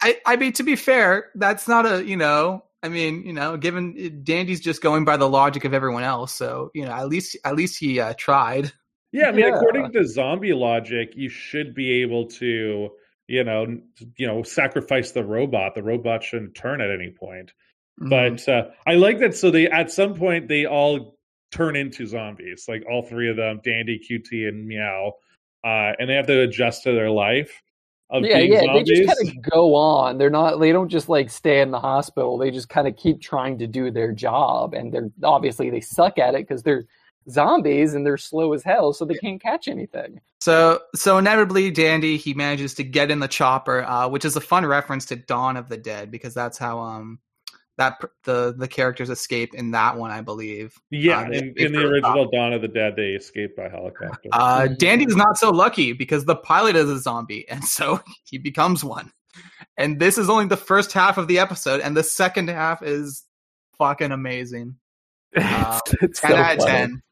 I, I mean, to be fair, that's not a, you know, I mean, you know, given Dandy's just going by the logic of everyone else. So, you know, at least, at least he uh, tried. yeah, I mean, <laughs> Yeah. according to zombie logic, you should be able to, you know, you know, sacrifice the robot. The robot shouldn't turn at any point. Mhm. But uh, I like that. So they at some point they all turn into zombies. Like all three of them, Dandy, QT, and Meow, uh, and they have to adjust to their life. Of yeah, being yeah, zombies. they just kind of go on. They're not. They don't just like stay in the hospital. They just kind of keep trying to do their job, and they're obviously they suck at it because they're zombies and they're slow as hell, so they can't catch anything. So, so inevitably, Dandy he manages to get in the chopper, uh, which is a fun reference to Dawn of the Dead because that's how um that the the characters escape in that one, I believe. yeah, uh, in, in the from the original Dawn of the Dead, they escape by helicopter. Uh, Mhm. Dandy's not so lucky because the pilot is a zombie, and so <laughs> he becomes one. And this is only the first half of the episode, and the second half is fucking amazing. <laughs> Uh, It's- it's Ten so out of funny. ten.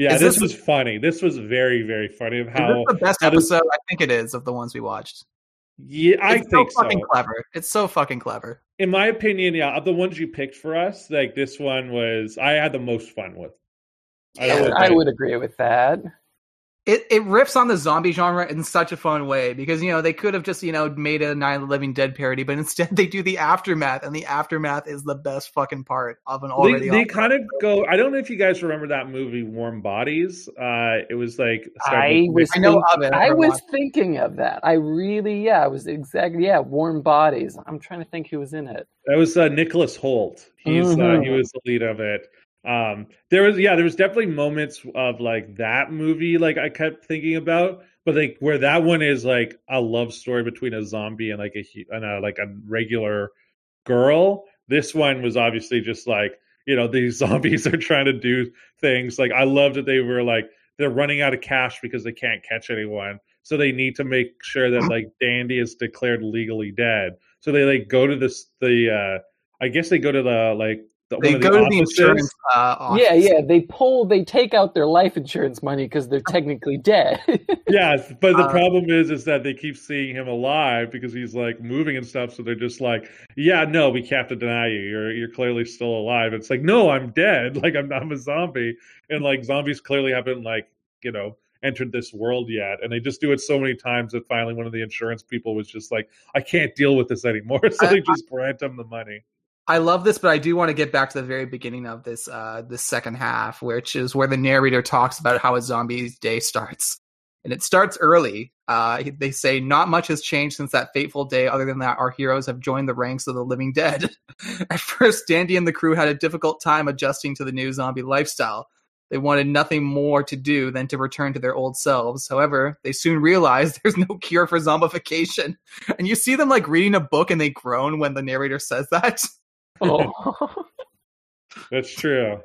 Yeah, is this, this- was funny. This was very, very funny of how. this the best episode? I think it is of the ones we watched. Yeah, I It's think so fucking so. clever. It's so fucking clever. In my opinion, yeah, of the ones you picked for us, like this one was I had the most fun with. I I would agree with that. It it riffs on the zombie genre in such a fun way because you know they could have just you know made a Night of the Living Dead parody, but <laughs> instead they do the aftermath, and the aftermath is the best fucking part of an already. They, they kind of go. I don't know if you guys remember that movie, Warm Bodies. Uh, it was like I was, I know of it. I've I was thinking of that. I really, yeah, I was exactly, yeah, warm bodies. I'm trying to think who was in it. that was uh, Nicholas Hoult. He's uh, Mhm. he was the lead of it. Um, there was yeah, there was definitely moments of like that movie like I kept thinking about, but like where that one is like a love story between a zombie and like a and a, like a regular girl. This one was obviously just like you know <laughs> these zombies are trying to do things. Like I loved that they were like they're running out of cash because they can't catch anyone, so they need to make sure that like Dandy is declared legally dead. So they like go to this the uh I guess they go to the like They one go the to the insurance. Uh, office. Yeah, yeah, they pull, they take out their life insurance money because they're technically dead. <laughs> yes, but the Uh, problem is, is that they keep seeing him alive because he's like moving and stuff. So they're just like, "Yeah, no, we have to deny you. You're you're clearly still alive." It's like, "No, I'm dead. <laughs> Like I'm I'm a zombie." And like zombies clearly haven't like you know entered this world yet, and they just do it so many times that finally one of the insurance people was just like, "I can't deal with this anymore," <laughs> so I- they just grant him the money. I love this, but I do want to get back to the very beginning of this uh this second half, which is where the narrator talks about how a zombie's day starts. And it starts early. Uh, they say not much has changed since that fateful day, other than that our heroes have joined the ranks of the living dead. <laughs> At first, Dandy and the crew had a difficult time adjusting to the new zombie lifestyle. They wanted nothing more to do than to return to their old selves. However, they soon realized <laughs> there's no cure for zombification. And you see them like reading a book and they groan when the narrator says that. <laughs> oh. <laughs> That's true.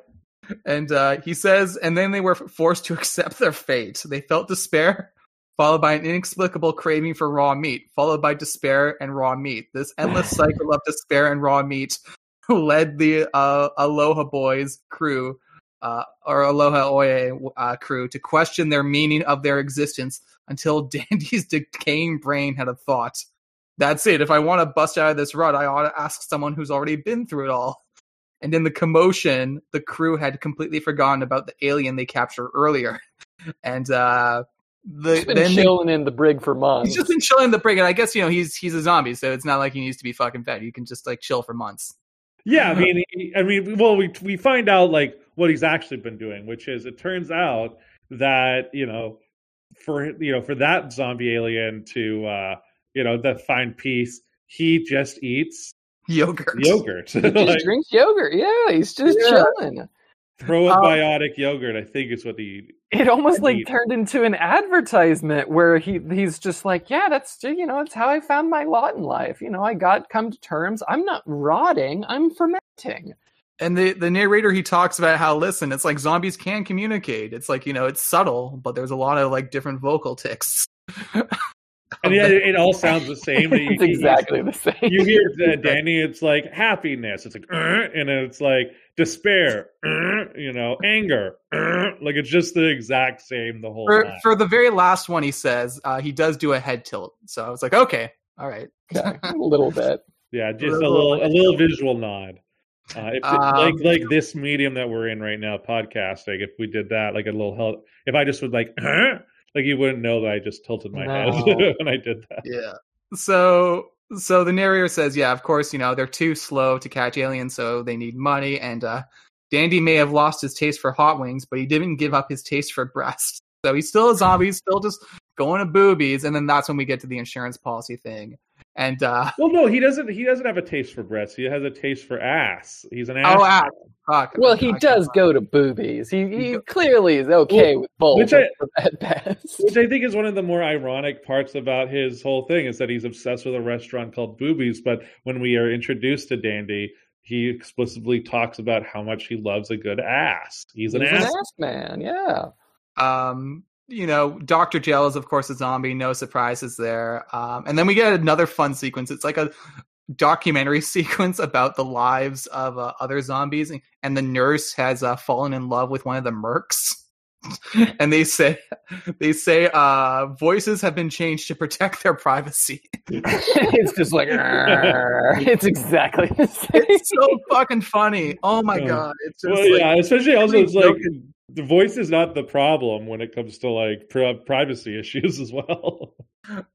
And uh, he says, and then they were forced to accept their fate. They felt despair, followed by an inexplicable craving for raw meat, followed by despair and raw meat. This endless <laughs> cycle of despair and raw meat <laughs> led the uh, Aloha Boys crew, uh, or Aloha Oe uh, crew, to question their meaning of their existence until Dandy's decaying brain had a thought. That's it. If I want to bust out of this rut, I ought to ask someone who's already been through it all. And in the commotion, the crew had completely forgotten about the alien they captured earlier. <laughs> And uh, the He's been then they- chilling in the brig for months. he's just been chilling in the brig. And I guess you know he's he's a zombie, so it's not like he needs to be fucking fed. You can just like chill for months. Yeah, I mean, he- I mean, well, we we find out like what he's actually been doing, which is it turns out that you know, for you know, for that zombie alien to uh, you know, the find peace, he just eats Yogurt. yogurt, <laughs> He just like drinks yogurt. Yeah, he's just Yeah. chilling. Um, probiotic yogurt. I think is what he. It almost like Indeed. turned into an advertisement where he he's just like, yeah, that's uh, you know, it's how I found my lot in life. You know, I got come to terms. I'm not rotting. I'm fermenting. And the the narrator he talks about how listen, it's like zombies can communicate. It's like you know it's subtle, but there's a lot of like different vocal ticks. <laughs> And yeah, it, it all sounds the same. <laughs> You- it's you- exactly the <laughs> same. You hear uh, Danny, it's like happiness. It's like, "Uh," and it's like despair. "Uh," You know, anger. "Uh," Like it's just the exact same the whole for, time. for the very last one, he says uh, he does do a head tilt. So I was like, okay, all right. Okay, a little bit. Yeah, <laughs> just a little- little a little visual nod. Uh, if Um, like like this medium that we're in right now, podcasting, if we did that, like a little help, if I just would like, "Huh?" Like you wouldn't know that I just tilted my head No. <laughs> when I did that. Yeah. So so the narrator says, yeah, of course, you know, they're too slow to catch aliens, so they need money. And uh, Dandy may have lost his taste for hot wings, but he didn't give up his taste for breasts. <laughs> So he's still a zombie, he's still just going to boobies, and then that's when we get to the insurance policy thing. And uh <laughs> Well, no, he doesn't. He doesn't have a taste for breasts. He has a taste for ass. He's an ass. oh, man. fuck. Well, he Okay, does fine. go to boobies. He, he clearly is okay Well, with both which I- Which I think is one of the more ironic parts about his whole thing is that he's obsessed with a restaurant called Boobies. But when we are introduced to Dandy, he explicitly talks about how much he loves a good ass. He's an He's ass. an ass man, yeah. Um, you know, Dr. Gel is of course a zombie, no surprises there. Um, and then we get another fun sequence. It's like a documentary <laughs> sequence about the lives of uh, other zombies, and the nurse has uh, fallen in love with one of the mercs. <laughs> and they say they say uh voices have been changed to protect their privacy. <laughs> it's just like it's exactly the same. It's so fucking funny. Oh my god. It's just Well, like, yeah, especially also it's like joke is- the voice is not the problem when it comes to like pri- privacy <laughs> issues as well.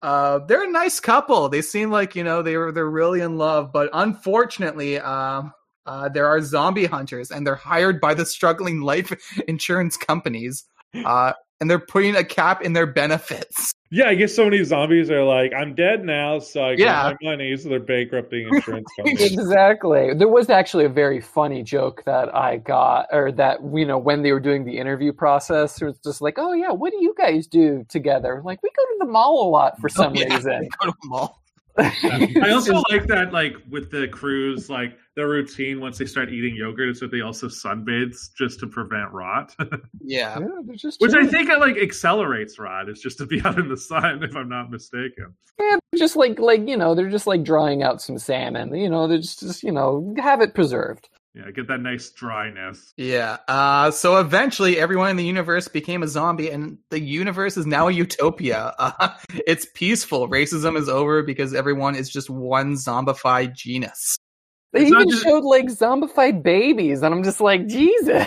Uh, they're a nice couple. They seem like you know they were they're really in love, but unfortunately, um, uh, there are zombie hunters, and they're hired by the struggling life <laughs> insurance companies, uh, and they're putting a cap in their benefits. <laughs> Yeah, I guess so many zombies are like, I'm dead now, so I get Yeah. my money, so they're bankrupting insurance <laughs> companies. exactly. There was actually a very funny joke that I got, or that you know, when they were doing the interview process, it was just like, "Oh yeah, what do you guys do together?" Like, we go to the mall a lot for oh, some Oh, yeah, <laughs> reason. they go to the mall. I also like that, like with the crews, like their routine once they start eating yogurt is that they also sunbathe just to prevent rot, <laughs> Yeah, Yeah, just which I chilling. think like accelerates rot. Is just to be <laughs> out in the sun, if I'm not mistaken. Yeah, just like like you know, they're just like drying out some salmon. You know, they're just, just you know, have it preserved. Yeah, get that nice dryness. yeah. Uh, so eventually, everyone in the universe became a zombie, and the universe is now a utopia. Uh, <laughs> it's peaceful. Racism is over because everyone is just one zombified genus. They It's even just- showed like zombified babies, and I'm just like, Jesus.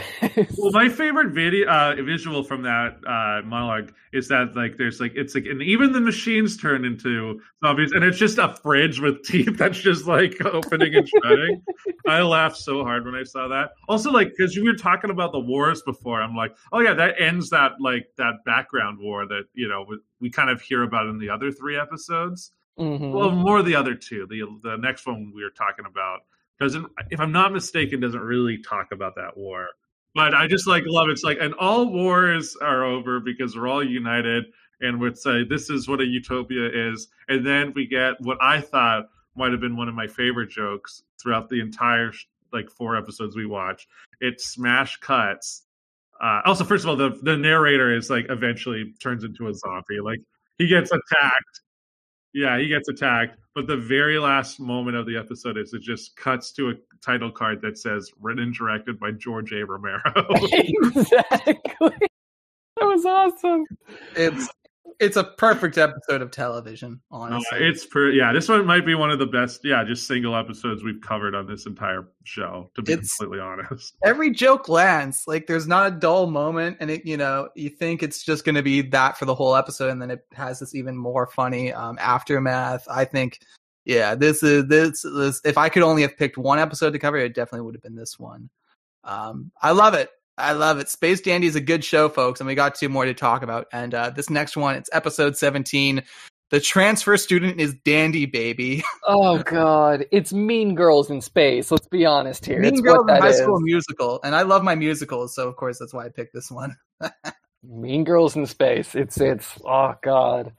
Well, my favorite video uh, visual from that uh, monologue is that like there's like it's like and even the machines turn into zombies, and it's just a fridge with teeth that's just like <laughs> opening and shutting. I laughed so hard when I saw that. Also, like because you were talking about the wars before, I'm like, oh yeah, that ends that like that background war that you know we, we kind of hear about in the other three episodes. Mhm. Well, more the other two. The the next one we were talking about doesn't, if I'm not mistaken, doesn't really talk about that war. But I just like love it. it's like, and all wars are over because we're all united, and would say this is what a utopia is. And then we get what I thought might have been one of my favorite jokes throughout the entire like four episodes we watched. It smash cuts. Uh, also, first of all, the the narrator is like eventually turns into a zombie. Like he gets attacked yeah, he gets attacked. But the very last moment of the episode is it just cuts to a title card that says written and directed by George A. Romero. <laughs> exactly. That was awesome. It's it's a perfect episode of television. Uh, Honestly, it's per yeah, this one might be one of the best, yeah, just single episodes we've covered on this entire show, to be It's- completely honest. <laughs> every joke lands. Like there's not a dull moment, and it you know you think it's just going to be that for the whole episode, and then it has this even more funny um, aftermath. I think, yeah, this is this this. If I could only have picked one episode to cover, it definitely would have been this one. Um, I love it. I love it. Space Dandy is a good show, folks, and we got two more to talk about. And uh, this next one, it's episode 17. The transfer student is Dandy Baby. <laughs> Oh God, it's Mean Girls in space. Let's be honest here. Mean it's Girls what that High is. School Musical, and I love my musicals, so of course that's why I picked this one. <laughs> Mean Girls in space. It's it's oh God.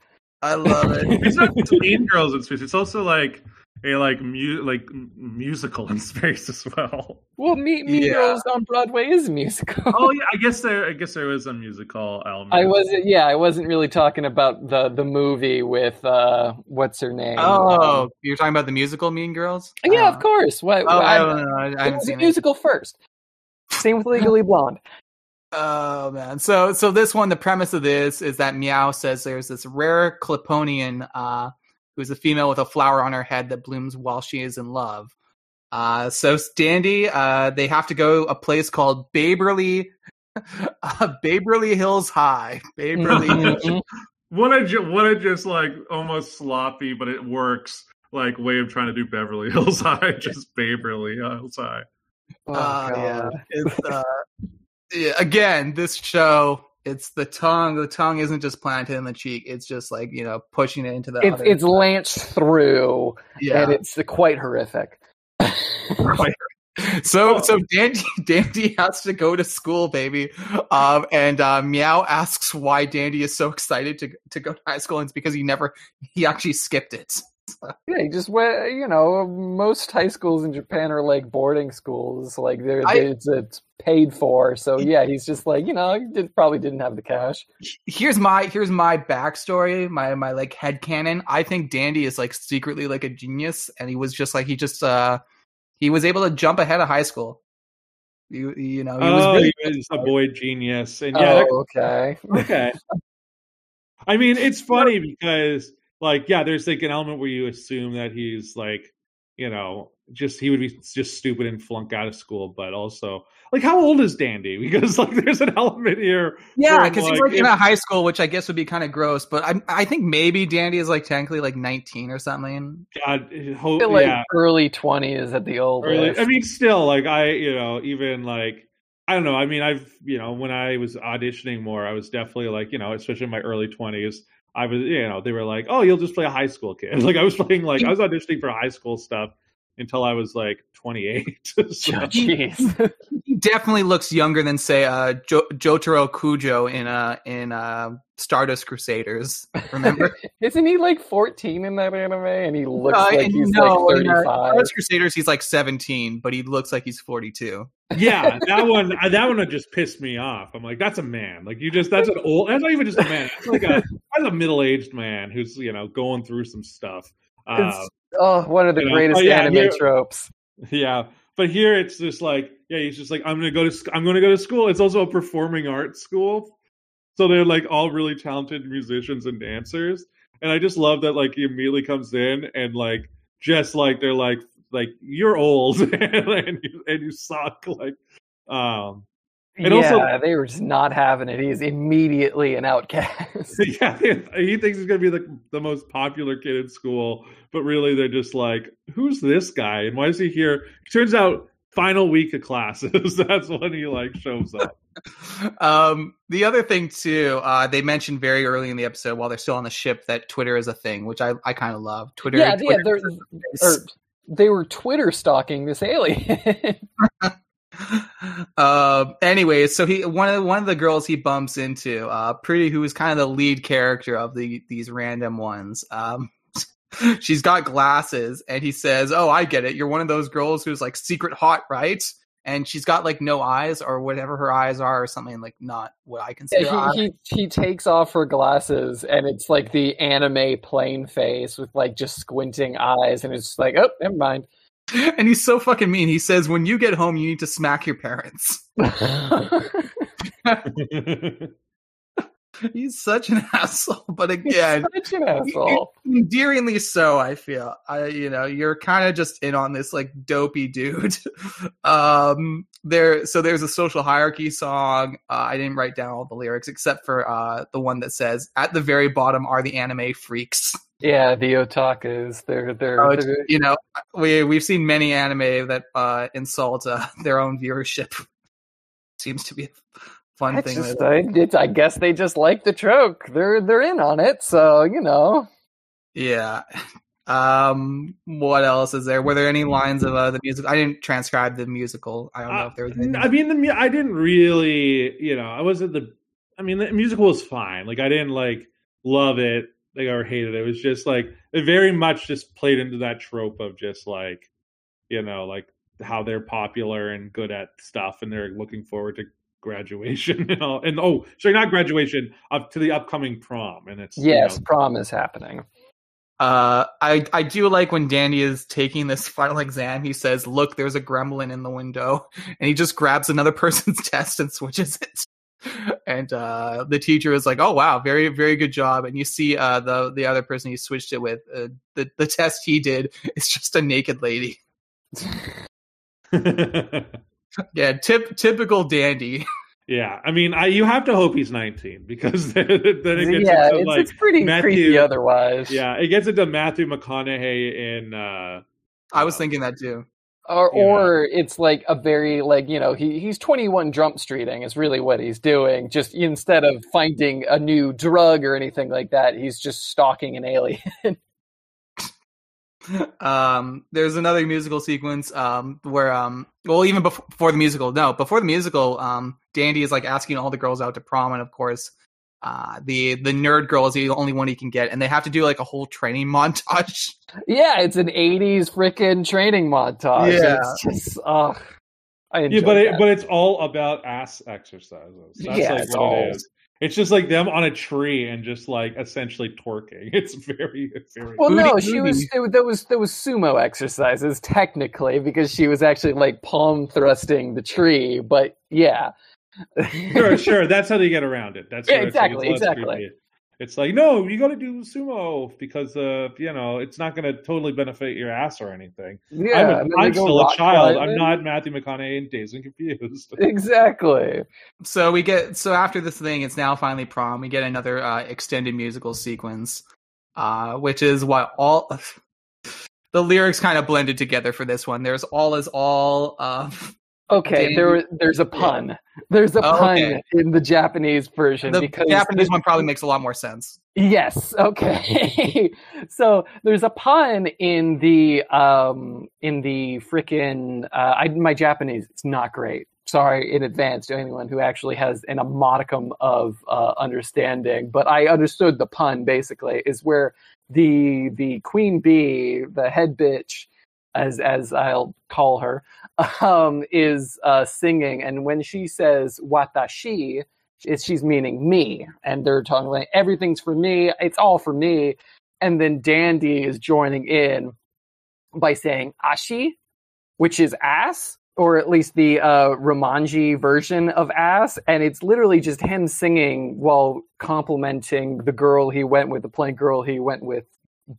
I love it. <laughs> It's not just Mean Girls in space. It's also like a like mu- like musical <laughs> in space as well. Well, Mean, mean Yeah. Girls on Broadway is a musical. Oh yeah, I <laughs> guess there I guess there was a musical element. I wasn't. Yeah, I wasn't really talking about the the movie with uh, what's her name? Oh, Um, you're talking about the musical Mean Girls? yeah, Uh, of course. What? Oh, I, I don't know. I, I it haven't was a seen it. musical first. Same with Legally <laughs> Blonde. Oh man. So so this one, the premise of this is that Meow says there's this rare Cliponian uh who's a female with a flower on her head that blooms while she is in love. Uh so Standy, uh they have to go a place called Baberly <laughs> uh, Baberly Hills High. Baberly Mhm. What a ju- what a just like almost sloppy, but it works. Like way of trying to do Beverly Hills High, <laughs> just Beverly Hills High. Oh, Uh, yeah, God. it's uh, yeah, again this show. It's the tongue. The tongue isn't just planted in the cheek. It's just like you know pushing it into the. It's it's lanced through, yeah. and it's quite horrific. <laughs> So so Dandy <laughs> Dandy has to go to school, baby. Um, and uh, Meow asks why Dandy is so excited to to go to high school, and it's because he never he actually skipped it. Yeah, he just went. You know, most high schools in Japan are like boarding schools. Like they're, I- it's, it's paid for. So yeah, he's just like you know, he did, probably didn't have the cash. Here's my here's my backstory, my my like head canon. I think Dandy is like secretly like a genius, and he was just like he just uh he was able to jump ahead of high school. You you know he was oh, really he was a boy genius, and yeah, that- oh, okay. okay. I mean, it's <laughs> funny because, like, yeah, there's like an element where you assume that he's like, you know, just he would be just stupid and flunk out of school, but also, like, how old is Dandy? <laughs> Because like, there's an element here. Yeah, where, because he's like in a high school, which I guess would be kind of gross. But I I think maybe Dandy is like technically like 19 or something. God, eh, ho- I feel like yeah, early twenties at the old. early, I mean, still, like, I, you know, even like. I don't know. I mean, I've, you know, when I was auditioning more, I was definitely like, you know, especially in my early 20s, I was, you know, they were like, oh, you'll just play a high school kid. <laughs> Like, I was playing, like, I was auditioning for high school stuff until I was like 28. <laughs> So- Jeez. He definitely looks younger than say uh jo- Jotaro Kujo in uh in uh Stardust Crusaders. Remember? <laughs> Isn't he like fourteen in that anime? And he looks Uh, like he's no, like in, uh, thirty-five. Stardust Crusaders, he's like 17, but he looks like he's 42. yeah, <laughs> that one, uh, that one just pissed me off. I'm like, that's a man. Like, you just, that's an old, that's not even just a man. That's like a, that's a middle aged man who's, you know, going through some stuff. Uh, It's- oh, one of the you know, greatest oh, yeah, anime here- tropes. Yeah, but here it's just like, yeah, he's just like, I'm gonna go to, sc- I'm gonna go to school. It's also a performing arts school, so they're like all really talented musicians and dancers. And I just love that, like, he immediately comes in and like, just like they're like, like you're old <laughs> and you, and you suck, like, um, And yeah, also- they were just not having it. He's immediately an outcast. <laughs> yeah, he thinks he's gonna be the the most popular kid in school, but really they're just like, who's this guy and why is he here? Turns out, final week of classes. <laughs> That's when he like shows up. <laughs> Um, the other thing too, uh, they mentioned very early in the episode while they're still on the ship that Twitter is a thing, which I, I kind of love. Twitter, yeah, yeah, Twitter they're, or, they were Twitter stalking this alien. Uh, anyway, so he one of one of the girls he bumps into, uh, Pretty, who is kind of the lead character of the these random ones. Um, <laughs> she's got glasses, and he says, "Oh, I get it. You're one of those girls who's like secret hot, right?" And she's got like no eyes or whatever her eyes are, or something like not what I consider. Yeah, he, he he takes off her glasses, and it's like the anime plain face with like just squinting eyes, and it's like, oh, never mind. <laughs> and he's so fucking mean. He says, "When you get home, you need to smack your parents." <laughs> <laughs> he's such an asshole, but again, Such an asshole. endearingly so. I feel, I you know, you're kind of just in on this like dopey dude. um, there, so there's a social hierarchy song. Uh, I didn't write down all the lyrics except for uh the one that says, "At the very bottom are the anime freaks." Yeah, the otakus. They're they're, Oh, they're you know, we we've seen many anime that uh insult uh, <laughs> their own viewership. Seems to be a fun it's thing. just, I, it's, I guess they just like the trope. They're they're in on it, so you know. Yeah. Um. What else is there? Were there any lines of uh, the music? I didn't transcribe the musical. I don't know Uh, if there was. Any. I mean, the I didn't really, you know, I wasn't the. I mean, the musical was fine. Like, I didn't like love it, like or hated. it. It was just like it very much just played into that trope of just like, you know, like how they're popular and good at stuff, and they're looking forward to graduation, <laughs> you know, and oh, sorry, not graduation, up to the upcoming prom, and it's you Yes, know, prom is happening. Uh, I I do like when Danny is taking this <laughs> final exam. He says, "Look, there's a gremlin in the window," and he just grabs another <laughs> person's test and switches it. And uh, the teacher was like, "Oh wow, very very good job." And you see uh, the the other person he switched it with. Uh, the the test he did <laughs> is just a naked lady. <laughs> Yeah, tip typical dandy. <laughs> yeah. I mean, I you have to hope he's nineteen because then, then it gets yeah, into it's, like it's pretty Matthew- creepy otherwise. Yeah, it gets into Matthew McConaughey in uh I was thinking that too. Or or it's like a very like you know he he's 21 jump streeting is really what he's doing. Just instead of finding a new drug or anything like that he's just stalking an alien. <laughs> Um, there's another musical sequence um, where, um, well, even before, before the musical, no, before the musical, um, Dandy is like asking all the girls out to prom, and of course, uh, the the nerd girl is the only one he can get, and they have to do like a whole training <laughs> montage. yeah it's an 80s freaking training montage Yeah. it's just ugh I Yeah, enjoyed but it, but it's all about ass exercises. That's Yeah, like it's what all- it is. It's just like them on a tree and just like essentially twerking. <laughs> It's very, very. Well, Booty, no, she was. booty. It, there was there was sumo exercises technically because she was actually like palm thrusting the tree. But yeah, sure, <laughs> sure. That's how they get around it. That's Yeah, what it's like, exactly, it's exactly. creepy. It's like no, you got to do sumo because uh, you know it's not going to totally benefit your ass or anything. yeah. I'm, a, and then they I'm still a child. climbing. I'm not Matthew McConaughey in Dazed and Confused. <laughs> <laughs> exactly. So we get so after this thing, it's now finally prom. We get another uh, extended musical sequence, uh, which is what all the lyrics kind of blended together for this one. There's all is all. Uh, Okay, Dandy- there there's a pun. There's a Oh, pun okay. in the Japanese version the because Japanese one probably makes a lot more sense. Yes. Okay. <laughs> so there's a pun in the um in the freaking uh, I my Japanese. It's not great. Sorry in advance to anyone who actually has an, a modicum of uh, understanding, but I understood the pun. Basically, is where the the queen bee, the head bitch, as as I'll call her, um, is uh, singing, and when she says "watashi," she's meaning me, and they're talking like everything's for me, it's all for me, and then Dandy is joining in by saying "ashi," which is ass, or at least the uh, Romanji version of ass, and it's literally just him singing while complimenting the girl he went with, the plain girl he went with.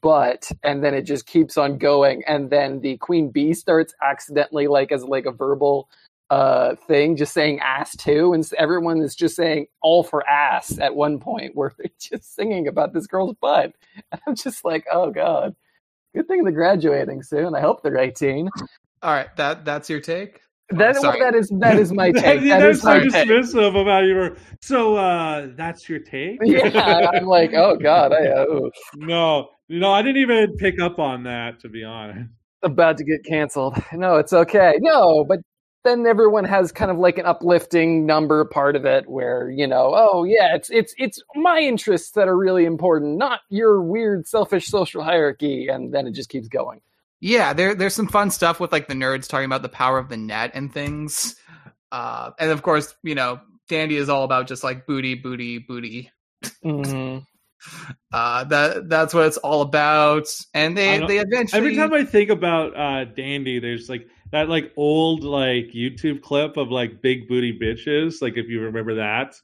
But and then it just keeps on going, and then the queen bee starts accidentally like as like a verbal uh thing just saying ass too and everyone is just saying all for ass at one point where <laughs> they're just singing about this girl's butt. And <laughs> i'm just like oh god. Good thing they're graduating soon. I hope they're 18 All right, that that's your take. that, well, that is that is my <laughs> take. yeah, that that's is my so take. dismissive about your. So uh, that's your take. yeah i'm like oh god i oh, no, no, I didn't even pick up on that to be honest. about to get canceled <laughs> no it's okay no but then everyone has kind of like an uplifting number part of it where you know oh yeah it's it's it's my interests that are really important not your weird selfish social hierarchy and then it just keeps going Yeah, there there's some fun stuff with like the nerds talking about the power of the net and things. Uh, and of course, you know, Dandy is all about just like booty, booty, booty. hmm Uh, that that's what it's all about. And they they eventually Every time I think about uh, Dandy, there's like that like old like YouTube clip of like big booty bitches. Like if you remember that,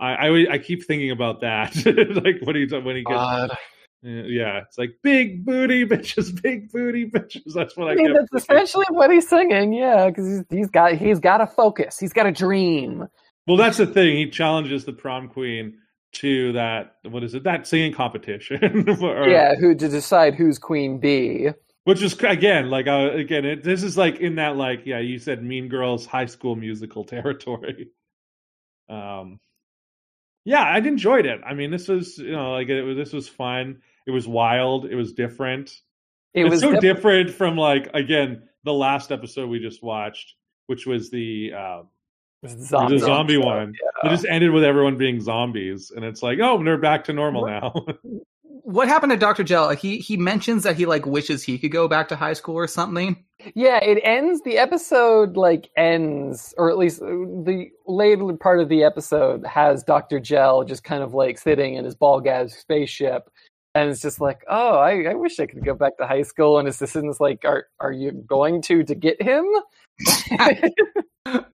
I I, I keep thinking about that. <laughs> like when he when he gets God. yeah, it's like big booty bitches, big booty bitches. That's what I, I mean, that's thinking. essentially what he's singing, yeah, because he's, he's got he's got a focus, he's got a dream. Well, that's the thing. He challenges the prom queen to that. What is it? That singing competition. <laughs> Or- yeah, who to decide who's queen bee. which is again like uh, again it, this is like in that like yeah you said Mean Girls high school musical <laughs> territory. Um, yeah, I enjoyed it. I mean, this was you know like it was this was fun. It was wild. It was different. It it's was so def- different from like again the last episode we just watched, which was the um, zombie, the zombie episode, one. yeah. It just ended with everyone being zombies, and it's like, oh, they're back to normal now. <laughs> what happened to Dr. Gel? He he mentions that he like wishes he could go back to high school or something. Yeah, it ends. The episode like ends, or at least uh, the later part of the episode has Doctor Gel just kind of like sitting in his ball gag spaceship, and it's just like, oh, I, I wish I could go back to high school. And his assistant's like, are are you going to to get him? <laughs>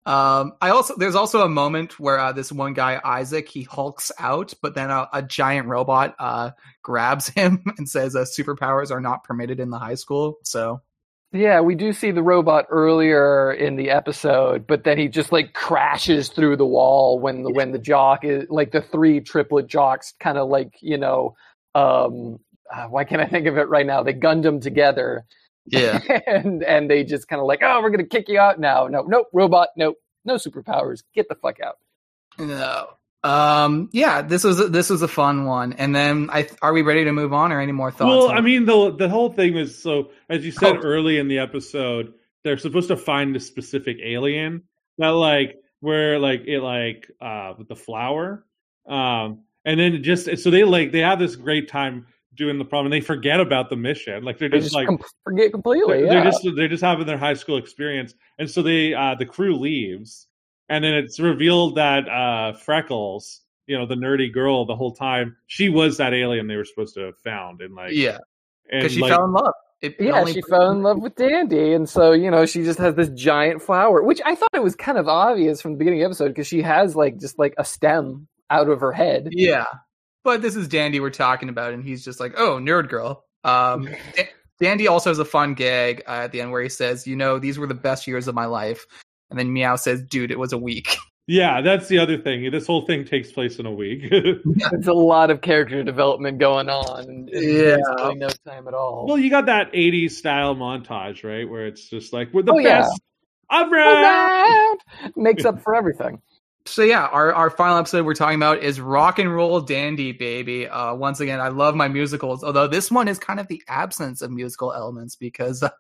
Um, I also there's also a moment where uh, this one guy Isaac he hulks out, but then a, a giant robot uh, grabs <laughs> him and says uh, superpowers are not permitted in the high school. So Yeah, we do see the robot earlier in the episode, but then he just like crashes through the wall when the when the jock is like the three triplet jocks kind of like you know um uh, why can't I think of it right now? They gunned Gundam together Yeah. <laughs> and and they just kind of like, oh, we're gonna kick you out now. No, nope, robot, nope, no superpowers. Get the fuck out. No. Um. Yeah. This was this was a fun one. And then, I are we ready to move on, or any more thoughts? Well, on- I mean, the the whole thing was so as you said Oh. early in the episode, they're supposed to find a specific alien that like where like it like uh with the flower, um, and then just so they like they have this great time doing the problem. And they forget about the mission, like they're They just, just like com- forget completely. they're, yeah. they're just they're just having their high school experience, and so they uh, the crew leaves, and then it's revealed that uh, Freckles, you know, the nerdy girl, the whole time she was that alien they were supposed to have found, and like yeah, because she like, fell in love. It yeah, only- she fell in love with Dandy, and so you know she just has this giant flower, which I thought it was kind of obvious from the beginning of the episode because she has like just like a stem out of her head. Yeah, but this is Dandy we're talking about, and he's just like, "Oh, nerd girl." Um, <laughs> Da- Dandy also has a fun gag uh, at the end where he says, "You know, these were the best years of my life," and then Meow says, "Dude, it was a week." yeah, that's the other thing. This whole thing takes place in a week. <laughs> There's a lot of character development going on, and and Yeah. basically no time at all. well, you got that '80s style montage, right, where it's just like we're the Oh, yeah. best. Around. Around! makes up for everything. So yeah, our, our final episode we're talking about is Rock and Roll Dandy, baby. Uh, once again, I love my musicals, although this one is kind of the absence of musical elements because uh,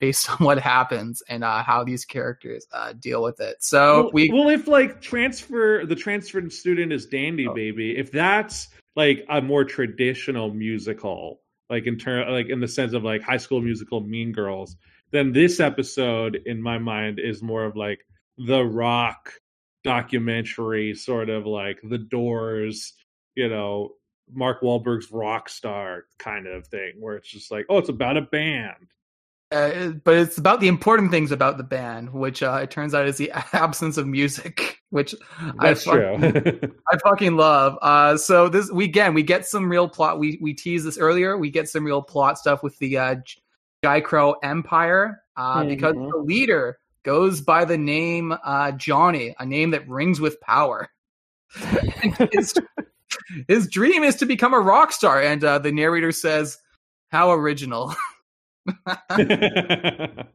based <laughs> on what happens and uh, how these characters uh, deal with it. So well, we well, if like transfer the transferred student is Dandy Oh. Baby, if that's like a more traditional musical, like in turn, like in the sense of like High School Musical, Mean Girls, then this episode, in my mind, is more of like the rock documentary, sort of like The Doors, you know, Mark Wahlberg's rock star kind of thing, where it's just like, oh, it's about a band. uh, but it's about the important things about the band, which uh, it turns out is the <laughs> absence of music, which That's I fucking, true. <laughs> I fucking love. Uh, so this we again we get some real plot. We we teased this earlier. We get some real plot stuff with the uh, J- Crow Empire uh, because Mhm. the leader goes by the name uh, Johnny, a name that rings with power. <laughs> His, his dream is to become a rock star, and uh, the narrator says, "How original." <laughs>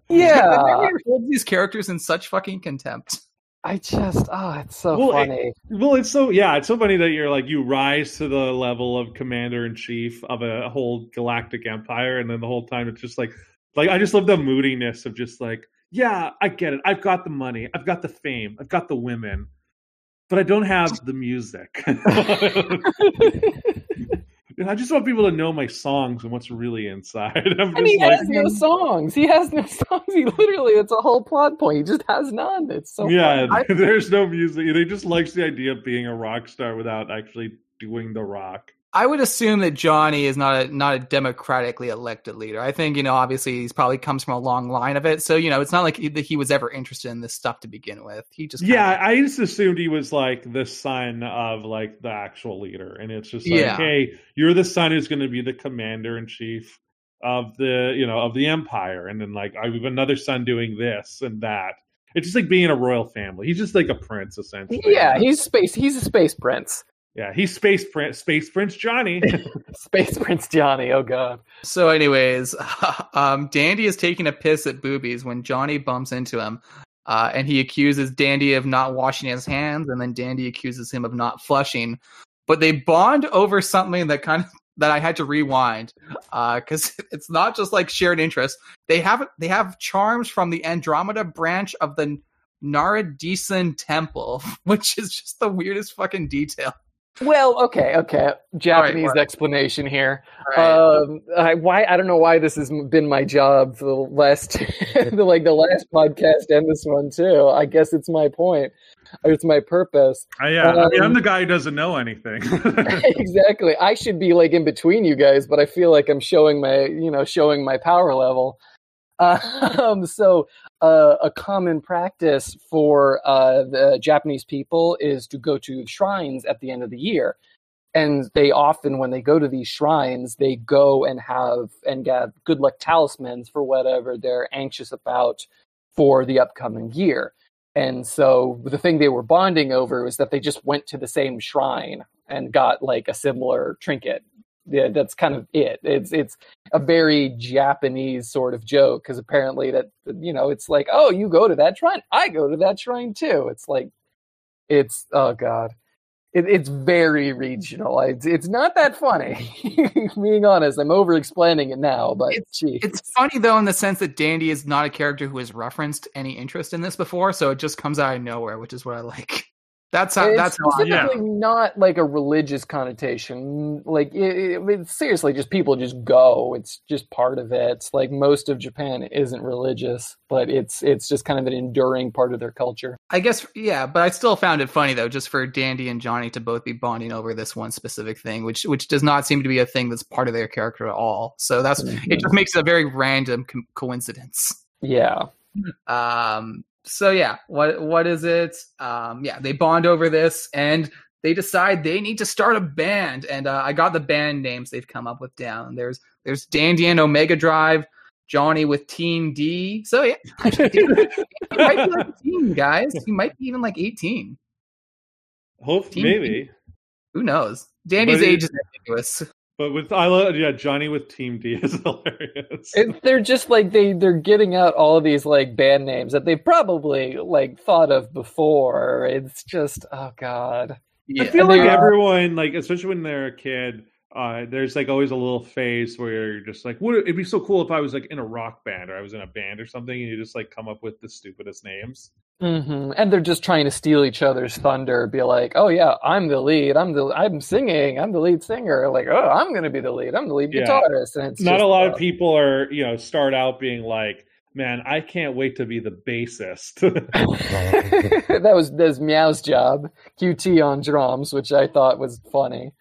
Yeah, narrator holds these characters in such fucking contempt. I just oh, it's so Well, it- funny. Well, it's so yeah, it's so funny that you're like you rise to the level of commander in chief of a whole galactic empire, and then the whole time it's just like, like I just love the moodiness of just like, yeah, I get it. I've got the money, I've got the fame, I've got the women, but I don't have the music. <laughs> And I just want people to know my songs and what's really inside. <laughs> I'm and he like, has no songs. He has no <laughs> songs. He literally, it's a whole plot point. He just has none. It's so yeah, there's no music. They just likes the idea of being a rock star without actually doing the rock. I would assume that Johnny is not a not a democratically elected leader. I think you know, obviously, he's probably comes from a long line of it. So you know, it's not like he, that he was ever interested in this stuff to begin with. He just kinda- Yeah, I just assumed he was like the son of like the actual leader, and it's just like, Yeah. hey, you're the son who's going to be the commander in chief of the you know of the empire, and then like I have another son doing this and that. It's just like being a royal family. He's just like a prince essentially. yeah, he's space. He's a space prince. Yeah, he's space prince, space prince Johnny. <laughs> Space Prince Johnny. Oh god. So, anyways, <laughs> um, Dandy is taking a piss at boobies when Johnny bumps into him, uh, and he accuses Dandy of not washing his hands, and then Dandy accuses him of not flushing. But they bond over something that kind of that I had to rewind because <laughs> it's not just like shared interest. They have they have charms from the Andromeda branch of the Naradisan Temple, which is just the weirdest fucking detail. Well, okay, okay. Japanese what? explanation here. Right. Um, I, why I don't know why this has been my job for the last, <laughs> the, like the last podcast and this one too. I guess it's my point. It's my purpose. Uh, yeah, I mean, Um, I'm the guy who doesn't know anything. <laughs> <laughs> exactly. I should be like in between you guys, but I feel like I'm showing my, you know, showing my power level. <laughs> Um, so, uh, a common practice for uh, the Japanese people is to go to shrines at the end of the year. And they often, when they go to these shrines, they go and have and get good luck talismans for whatever they're anxious about for the upcoming year. And so the thing they were bonding over was that they just went to the same shrine and got like a similar trinket yeah, that's kind of it. It's it's a very Japanese sort of joke because apparently that you know it's like oh you go to that shrine, I go to that shrine too. It's like it's oh god, it, it's very regional. It's it's not that funny. <laughs> Being honest, I'm over explaining it now, but It's- geez. It's funny though in the sense that Dandy is not a character who has referenced any interest in this before, so it just comes out of nowhere, which is what I like. That's how. that's how. I, specifically not like a religious connotation. Like it, it, seriously, just people just go. It's just part of it. It's like most of Japan isn't religious, but it's it's just kind of an enduring part of their culture. I guess yeah, but I still found it funny though, just for Dandy and Johnny to both be bonding over this one specific thing, which which does not seem to be a thing that's part of their character at all. So that's it. Just makes it a very random co- coincidence. Yeah. Um. So yeah, what what is it? Um. Yeah, they bond over this, and they decide they need to start a band. And uh, I got the band names they've come up with down. There's there's Dandy and Omega Drive, Johnny with Team D. So yeah, <laughs> he might be like a teen, guys. He might be even like 18. Hope Team maybe. Who knows? Dandy's age is ambiguous. But with I love yeah, Johnny with Team D is <laughs> hilarious. It, they're just like they they're getting out all of these like band names that they've probably like thought of before. It's just oh god. Yeah. I feel And like are- everyone, like especially when they're a kid, uh, there's like always a little phase where you're just like, "Would it'd be so cool if I was like in a rock band or I was in a band or something?" And you just like come up with the stupidest names. Hmm And they're just trying to steal each other's thunder. Be like, oh yeah, I'm the lead. I'm the I'm singing. I'm the lead singer. Like, oh, I'm gonna be the lead. I'm the lead Yeah. guitarist. And it's Not just, a lot uh, of people are, you know, start out being like, "Man, I can't wait to be the bassist." <laughs> that was that's Meow's job. QT on drums, which I thought was funny.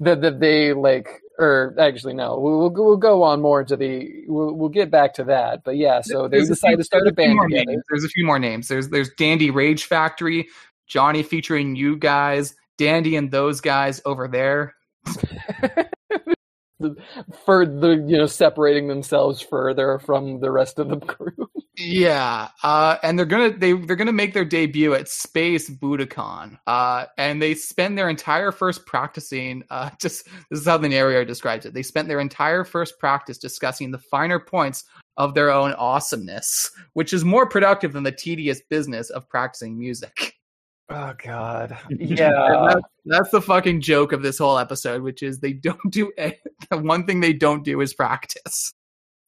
That that they like, or actually no, we'll we'll, go- on more into the. We'll, we'll get back to that. But yeah, so they There's decide few- to start a band together. names. There's a few more names. There's there's Dandy Rage Factory, Johnny featuring you guys, Dandy and those guys over there. <laughs> for the you know separating themselves further from the rest of the group. Yeah, uh, and they're gonna they they're gonna make their debut at Space Budokan, uh, and they spend their entire first practicing. <laughs> Uh, just this is how the narrator describes it. They spent their entire first practice discussing the finer points of their own awesomeness, which is more productive than the tedious business of practicing music. Oh God, <laughs> yeah. that- that's the fucking joke of this whole episode, which is they don't do a- <laughs> the one thing they don't do is practice.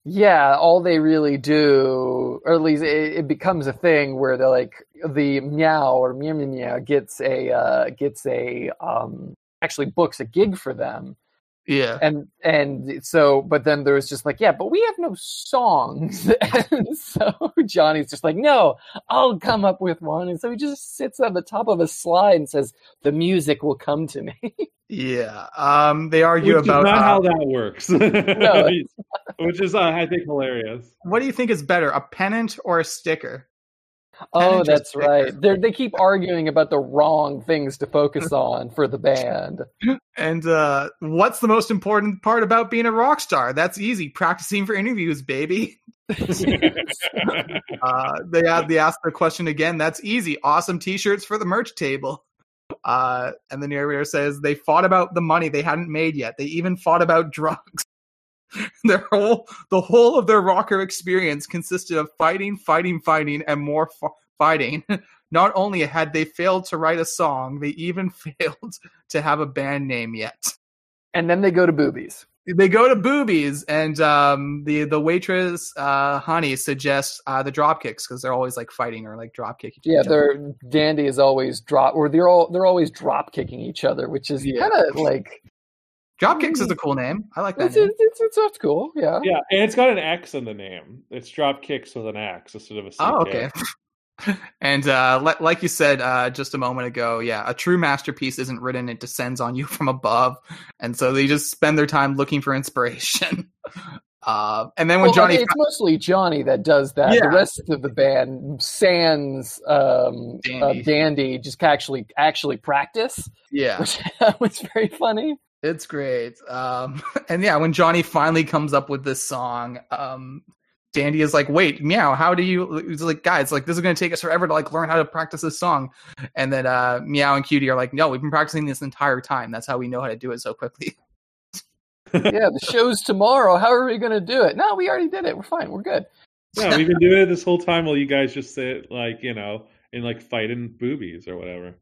Yeah, all they really do, or at least it, it becomes a thing where they're like the meow or meow meow gets a uh, gets a um, actually books a gig for them, Yeah. and and so but then there was just like yeah, but we have no songs, <laughs> and so Johnny's just like no, I'll come up with one, and so he just sits on the top of a slide and says the music will come to me. <laughs> Yeah. Um, they argue Which is about not uh, how that works. No. <laughs> Which is, uh, I think, hilarious. what do you think is better, a pennant or a sticker? Oh, that's sticker? right. They they keep arguing about the wrong things to focus on for the band. And uh, what's the most important part about being a rock star? That's easy. Practicing for interviews, baby. <laughs> Uh, they add, they ask the question again. That's easy. Awesome T-shirts for the merch table. Uh, and the narrator says they fought about the money they hadn't made yet. They even fought about drugs. <laughs> their whole the whole of their rocker experience consisted of fighting, fighting, fighting, and more f- fighting. <laughs> Not only had they failed to write a song, they even <laughs> failed to have a band name yet. And then they go to boobies. They go to boobies, and um, the the waitress uh, Honey suggests uh, the drop kicks because they're always like fighting or like drop kicking. Yeah, each other. they're Dandy is always drop or they're all they're always drop kicking each other, which is Yeah. kind of like drop kicks is a cool name. I like that. it's, Name. it's, it's, it's cool. Yeah. yeah, and it's got an X in the name. It's drop kicks with an X instead of a CK. Oh, okay. <laughs> and uh, li- like you said uh, just a moment ago, yeah, a true masterpiece isn't written; it descends on you <laughs> from above, and so they just spend their time looking for inspiration. <laughs> Uh, and then when Well, Johnny, it's mostly Johnny that does that. Yeah. The rest of the band, Sans, um, Dandy. Uh, Dandy, just actually actually practice, yeah, which was very funny. It's great. Um, <laughs> and yeah, when Johnny finally comes up with this song, um, Dandy is like, "Wait, meow, how do you?" He's like, "Guys, like this is going to take us forever to like learn how to practice this song." And then uh, meow and QT are like, "No, we've been practicing this entire time. That's how we know how to do it so quickly." <laughs> yeah, the <laughs> show's tomorrow. How are we going to do it? No, we already did it. We're fine. We're good. Yeah, we've been doing it this whole time while you guys just sit like you know in like fighting boobies or whatever.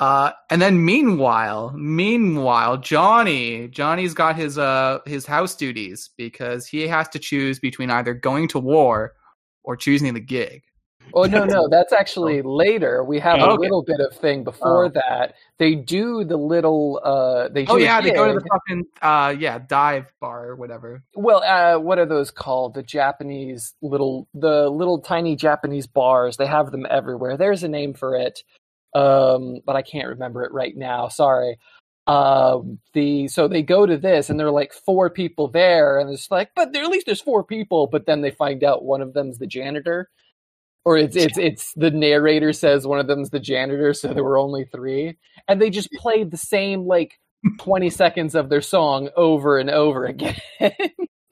Uh, and then meanwhile, meanwhile, Johnny, Johnny's got his uh his house duties because he has to choose between either going to war or choosing the gig. Oh no, no, that's actually later. We have a Okay. little bit of thing before Oh. that. They do the little. uh They Oh yeah, they go to the fucking uh yeah dive bar or whatever. Well, uh, what are those called? The Japanese little, the little tiny Japanese bars. They have them everywhere. There's a name for it, um, but I can't remember it right now. Sorry. Um, the so they go to this, and there are like four people there, and it's like, but there at least there's four people. But then they find out one of them's the janitor, or it's it's it's the narrator says one of them's the janitor, so there were only three, and they just played the same like 20 seconds of their song over and over again. <laughs>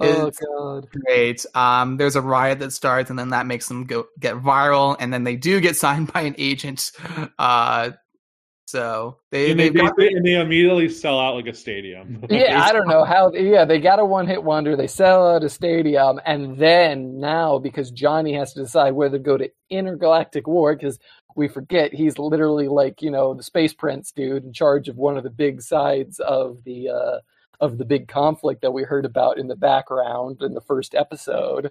oh god. Great. Um, there's a riot that starts, and then that makes them go get viral, and then they do get <laughs> signed by an agent. Uh, so they And they, they've got they- and they immediately sell out like a stadium. <laughs> Yeah, I don't know how. Yeah, they got a one-hit wonder. They sell out a stadium, and then now because Johnny has to decide whether to go to intergalactic war, because we forget he's literally like you know the space prince dude in charge of one of the big sides of the uh, of the big conflict that we heard about in the background in the first episode.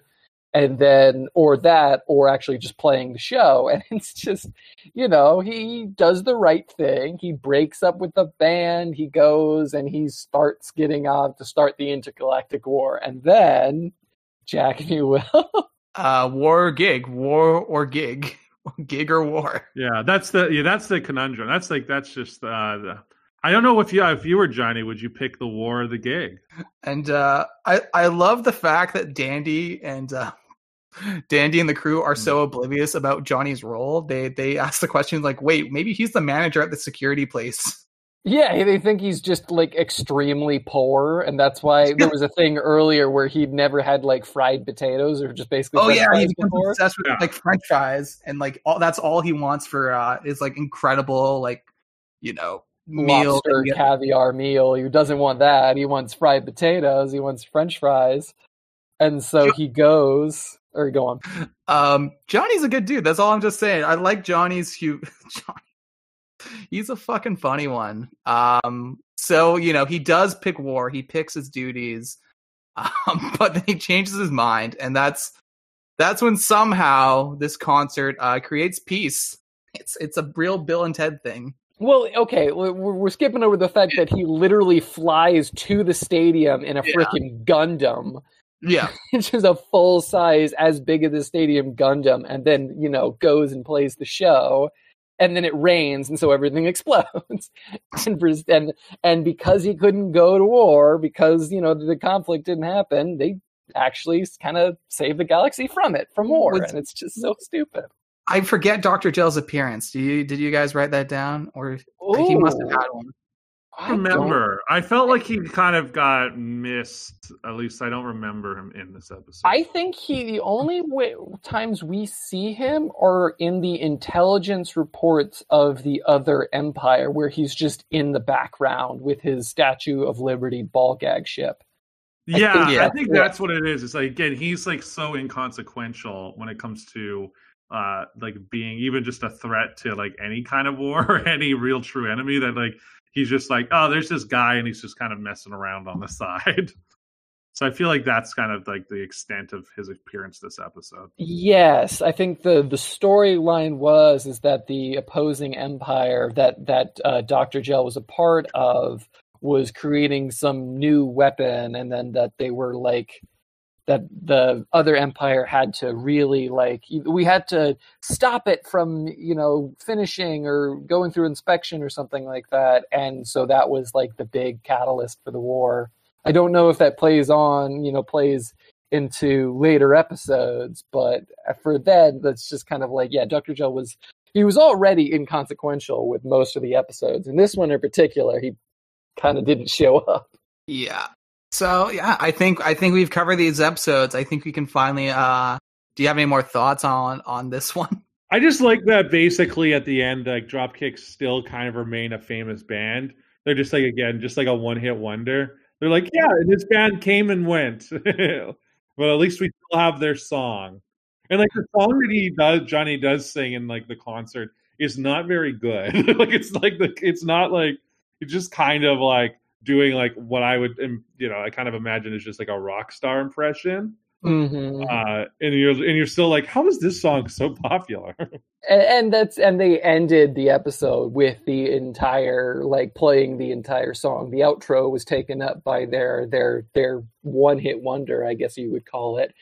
And then, or that, or actually just playing the show. <laughs> And it's just, you know, he does the right thing. He breaks up with the band. He goes and he starts getting on to start the intergalactic war. And then, Jack, <laughs> if you will, uh war or gig, war or gig, <laughs> gig or war. Yeah, that's the yeah, that's the conundrum. That's like that's just uh the, I don't know if you if you were Johnny, would you pick the war or the gig? And uh, I I love the fact that Dandy and uh, Dandy and the crew are so oblivious about Johnny's role. They they ask the question like, "Wait, maybe he's the manager at the security place." yeah, they think he's just like extremely poor. And that's why <laughs> there was a thing earlier where he'd never had like fried potatoes or just basically Oh yeah, he's obsessed with Yeah. like French fries, and like all that's all he wants for uh is like incredible like you know meal. lobster that he gets- caviar meal. He doesn't want that. He wants fried potatoes. He wants French fries. And so he goes or go on. Um, Johnny's a good dude. That's all I'm just saying. I like Johnny's hu <laughs> Johnny. He's a fucking funny one. Um, so you know he does pick war. He picks his duties, <laughs> um, but then he changes his mind, and that's that's when somehow this concert uh, creates peace. It's it's a real Bill and Ted thing. Well, okay, we're, we're skipping over the fact that he literally flies to the stadium in a Yeah. freaking Gundam, Yeah, <laughs> which is a full size, as big as the stadium Gundam, and then, you know, goes and plays the show. And then it rains, and so everything <laughs> explodes. and, and and because he couldn't go to war, because you know the conflict didn't happen, they actually kind of saved the galaxy from it, from war, and it's just so stupid. I forget Doctor Gell's appearance. Do you did you guys write that down, or he must have oh, had one? I don't- remember. I felt like he kind of got missed. At least I don't remember him in this episode. I think he the only way, times we see him are in the intelligence reports of the other empire, where he's just in the background with his Statue of Liberty ball gag ship. I yeah, I think that's what it is. It's like again, he's like so inconsequential when it comes to uh like being even just a threat to like any kind of war <laughs> or any real true enemy that like he's just like, oh, there's this guy and he's just kind of messing around on the <laughs> side. So I feel like that's kind of like the extent of his appearance this episode. Yes, I think the the storyline was is that the opposing empire that that uh, Doctor Gel was a part of was creating some new weapon, and then that they were like that the other empire had to really like we had to stop it from you know finishing or going through inspection or something like that. And so that was like the big catalyst for the war. I don't know if that plays on you know plays into later episodes but uh, for then that's just kind of like yeah dr gel was he was already inconsequential with most of the episodes. And this one in particular he kind of didn't show up. Yeah. So yeah, I think I think we've covered these episodes. I think we can finally. uh Do you have any more thoughts on on this <laughs> one? I just like that basically at the end, like Dropkicks still kind of remain a famous band. They're just like again, just like a one hit wonder. They're like, yeah, this band came and went. <laughs> but at least we still have their song. And like the song that he does, Johnny does sing in like the concert is not very good. <laughs> like it's like the it's not like it's just kind of like doing like what I would you know I kind of imagine is just like a rock star impression. Mm-hmm. Uh, and you're and you're still like, how is this song so popular? <laughs> and, and that's and they ended the episode with the entire like playing the entire song. The outro was taken up by their their their one hit wonder, I guess you would call it.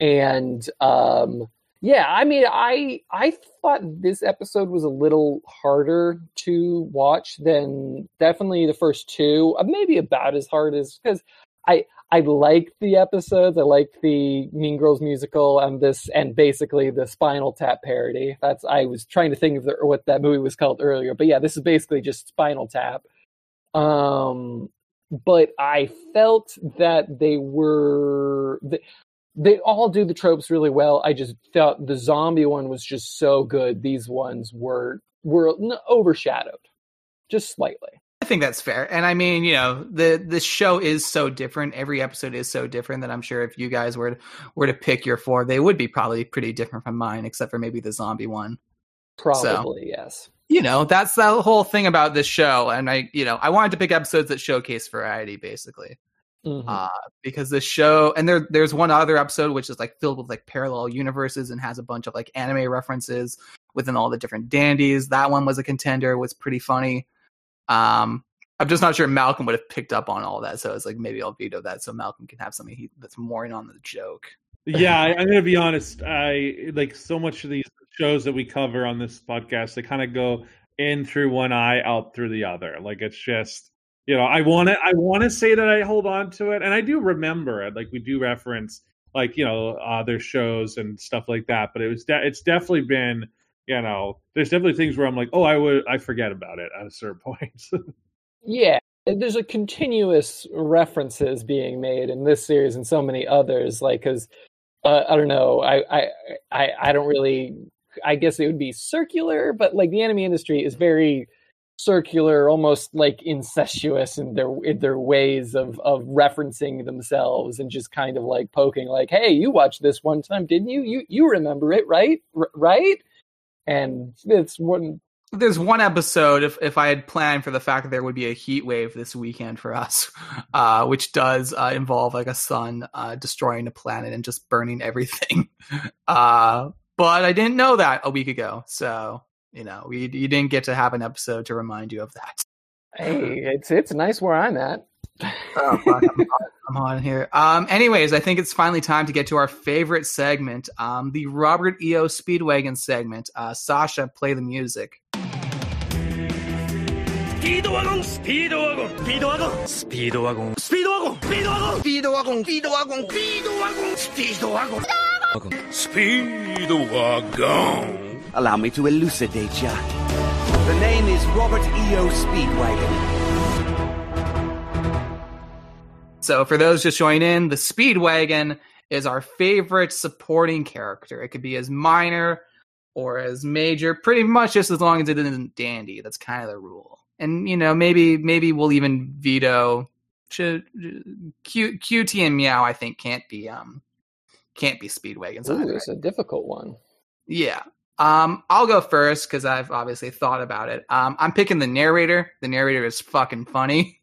And um yeah, I mean, I I thought this episode was a little harder to watch than definitely the first two. Uh, maybe about as hard as because I I liked the episodes. I liked the Mean Girls musical and this, and basically the Spinal Tap parody. That's I was trying to think of the, what that movie was called earlier, but yeah, this is basically just Spinal Tap. Um, but I felt that they were they, all do the tropes really well. I just felt the zombie one was just so good. These ones were were overshadowed just slightly. I think that's fair. And I mean, you know, the the show is so different. Every episode is so different that I'm sure if you guys were to, were to pick your four, they would be probably pretty different from mine, except for maybe the zombie one. Probably, so, yes. You know, that's the whole thing about this show. And I, you know, I wanted to pick episodes that showcase variety, basically. Mm-hmm. Uh, because the show and there there's one other episode which is like filled with like parallel universes and has a bunch of like anime references within all the different dandies. That one was a contender, was pretty funny. Um, I'm just not sure Malcolm would have picked up on all that, so it's like maybe I'll veto that so Malcolm can have something he, that's more in on the joke. yeah, I, am gonna be honest. I like so much of these shows that we cover on this podcast. They kind of go in through one eye, out through the other. Like it's just you know, I want to I want to say that I hold on to it, and I do remember it. Like we do reference like you know other shows and stuff like that. But it was de- it's definitely been you know, there's definitely things where I'm like, oh, I would, I forget about it <laughs> at a certain point. yeah, there's a continuous references being made in this series and so many others. Like, because uh, I don't know, I, I, I, I don't really. I guess it would be circular, but like the anime industry is very circular, almost like incestuous in their in their ways of of referencing themselves and just kind of like poking, like, "Hey, you watched this one time, didn't you? You you remember it, right? R- right?" and it's one there's one episode if if I had planned for the fact that there would be a heat wave this weekend for us, <laughs> uh, which does uh, involve like a sun uh, destroying the planet and just burning everything. <laughs> Uh, but I didn't know that a week ago, so you know we you didn't get to have an episode to remind you of that. Hey, it's it's nice where I'm at. oh, fuck, I'm, I'm, on here. Um, anyways, I think it's finally time to get to our favorite segment, um, the Robert E.O. Speedwagon segment. Uh, Sasha, play the music. Speedwagon, Speedwagon, Speedwagon, Speedwagon, Speedwagon, Speedwagon, Speedwagon, Speedwagon, Speedwagon, Speedwagon, Speedwagon. Allow me to elucidate ya. The name is Robert E.O. Speedwagon. So for those just joining in, the Speedwagon is our favorite supporting character. It could be as minor or as major, pretty much just as long as it isn't dandy. That's kind of the rule. And you know, maybe maybe we'll even veto should Q, QT and Meow. I think can't be um can't be Speedwagons. Ooh, it's a difficult one. Yeah. Um, I'll go first because I've obviously thought about it. Um, I'm picking the narrator. The narrator is fucking funny.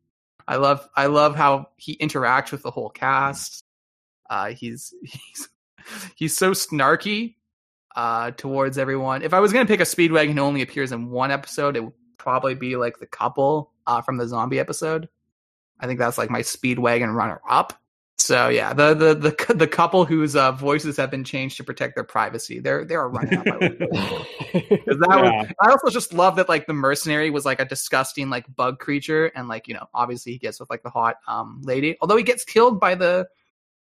I love I love how he interacts with the whole cast. Uh, he's <laughs> he's he's so snarky uh, towards everyone. If I was gonna pick a Speedwagon who only appears in one episode, it would probably be like the couple uh, from the zombie episode. I think that's like my Speedwagon runner up. So yeah, the the the <laughs> the couple whose uh, voices have been changed to protect their privacy, they're they're running up. <laughs> that yeah. was, I also just love that like the mercenary was like a disgusting like bug creature, and like you know obviously he gets with like the hot um lady, although he gets killed by the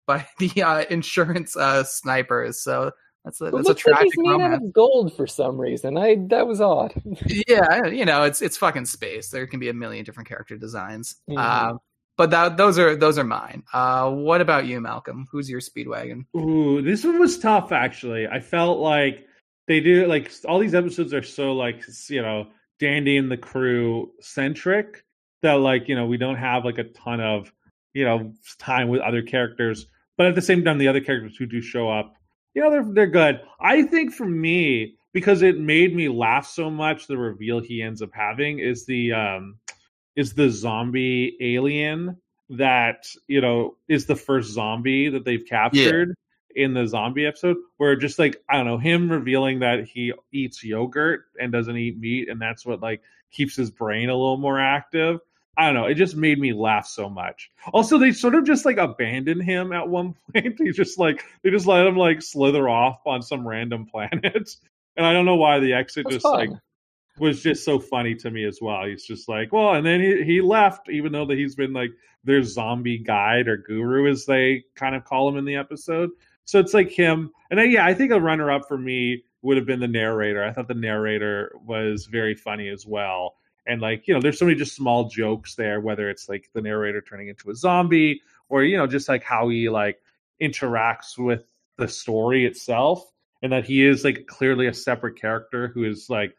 by <laughs> the uh, insurance uh, snipers. So that's a, that's a tragic like he's made romance. out of gold for some reason. I that was odd. yeah, you know it's it's fucking space. There can be a million different character designs. Mm-hmm. Uh, but that, those are those are mine. Uh, what about you, Malcolm? Who's your speedwagon? Ooh, this one was tough. Actually, I felt like they do like all these episodes are so like you know Dandy and the crew centric that like you know we don't have like a ton of you know time with other characters. But at the same time, the other characters who do show up, you know, they're they're good. I think for me, because it made me laugh so much, the reveal he ends up having is the um is the zombie alien that you know is the first zombie that they've captured yeah. in the zombie episode where just like i don't know him revealing that he eats yogurt and doesn't eat meat and that's what like keeps his brain a little more active i don't know it just made me laugh so much also they sort of just like abandon him at one <laughs> point he just like they just let him like slither off on some random <laughs> planet and i don't know why the exit that's just fun. like was just so funny to me as well. He's just like, well, and then he, he left, even though that he's been like their zombie guide or guru, as they kind of call him in the episode. So it's like him, and I, yeah, I think a runner up for me would have been the narrator. I thought the narrator was very funny as well. And like, you know, there's so many just small jokes there, whether it's like the narrator turning into a zombie or, you know, just like how he like interacts with the story itself. And that he is like clearly a separate character who is like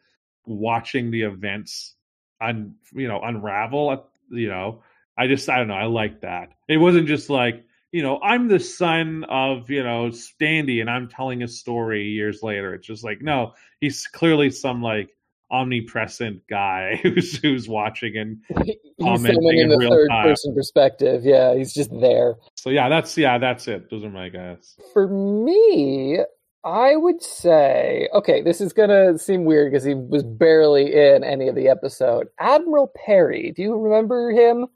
watching the events un you know unravel you know i just i don't know i like that. It wasn't just like you know i'm the son of you know standy and i'm telling a story years later. It's just like no he's clearly some like omnipresent guy <laughs> who's who's watching and <laughs> commenting in, in the third time. person perspective. Yeah he's just there. So yeah that's yeah that's it. Those are my guys for me I would say, okay, this is going to seem weird because he was barely in any of the episode. Admiral Perry, do you remember him?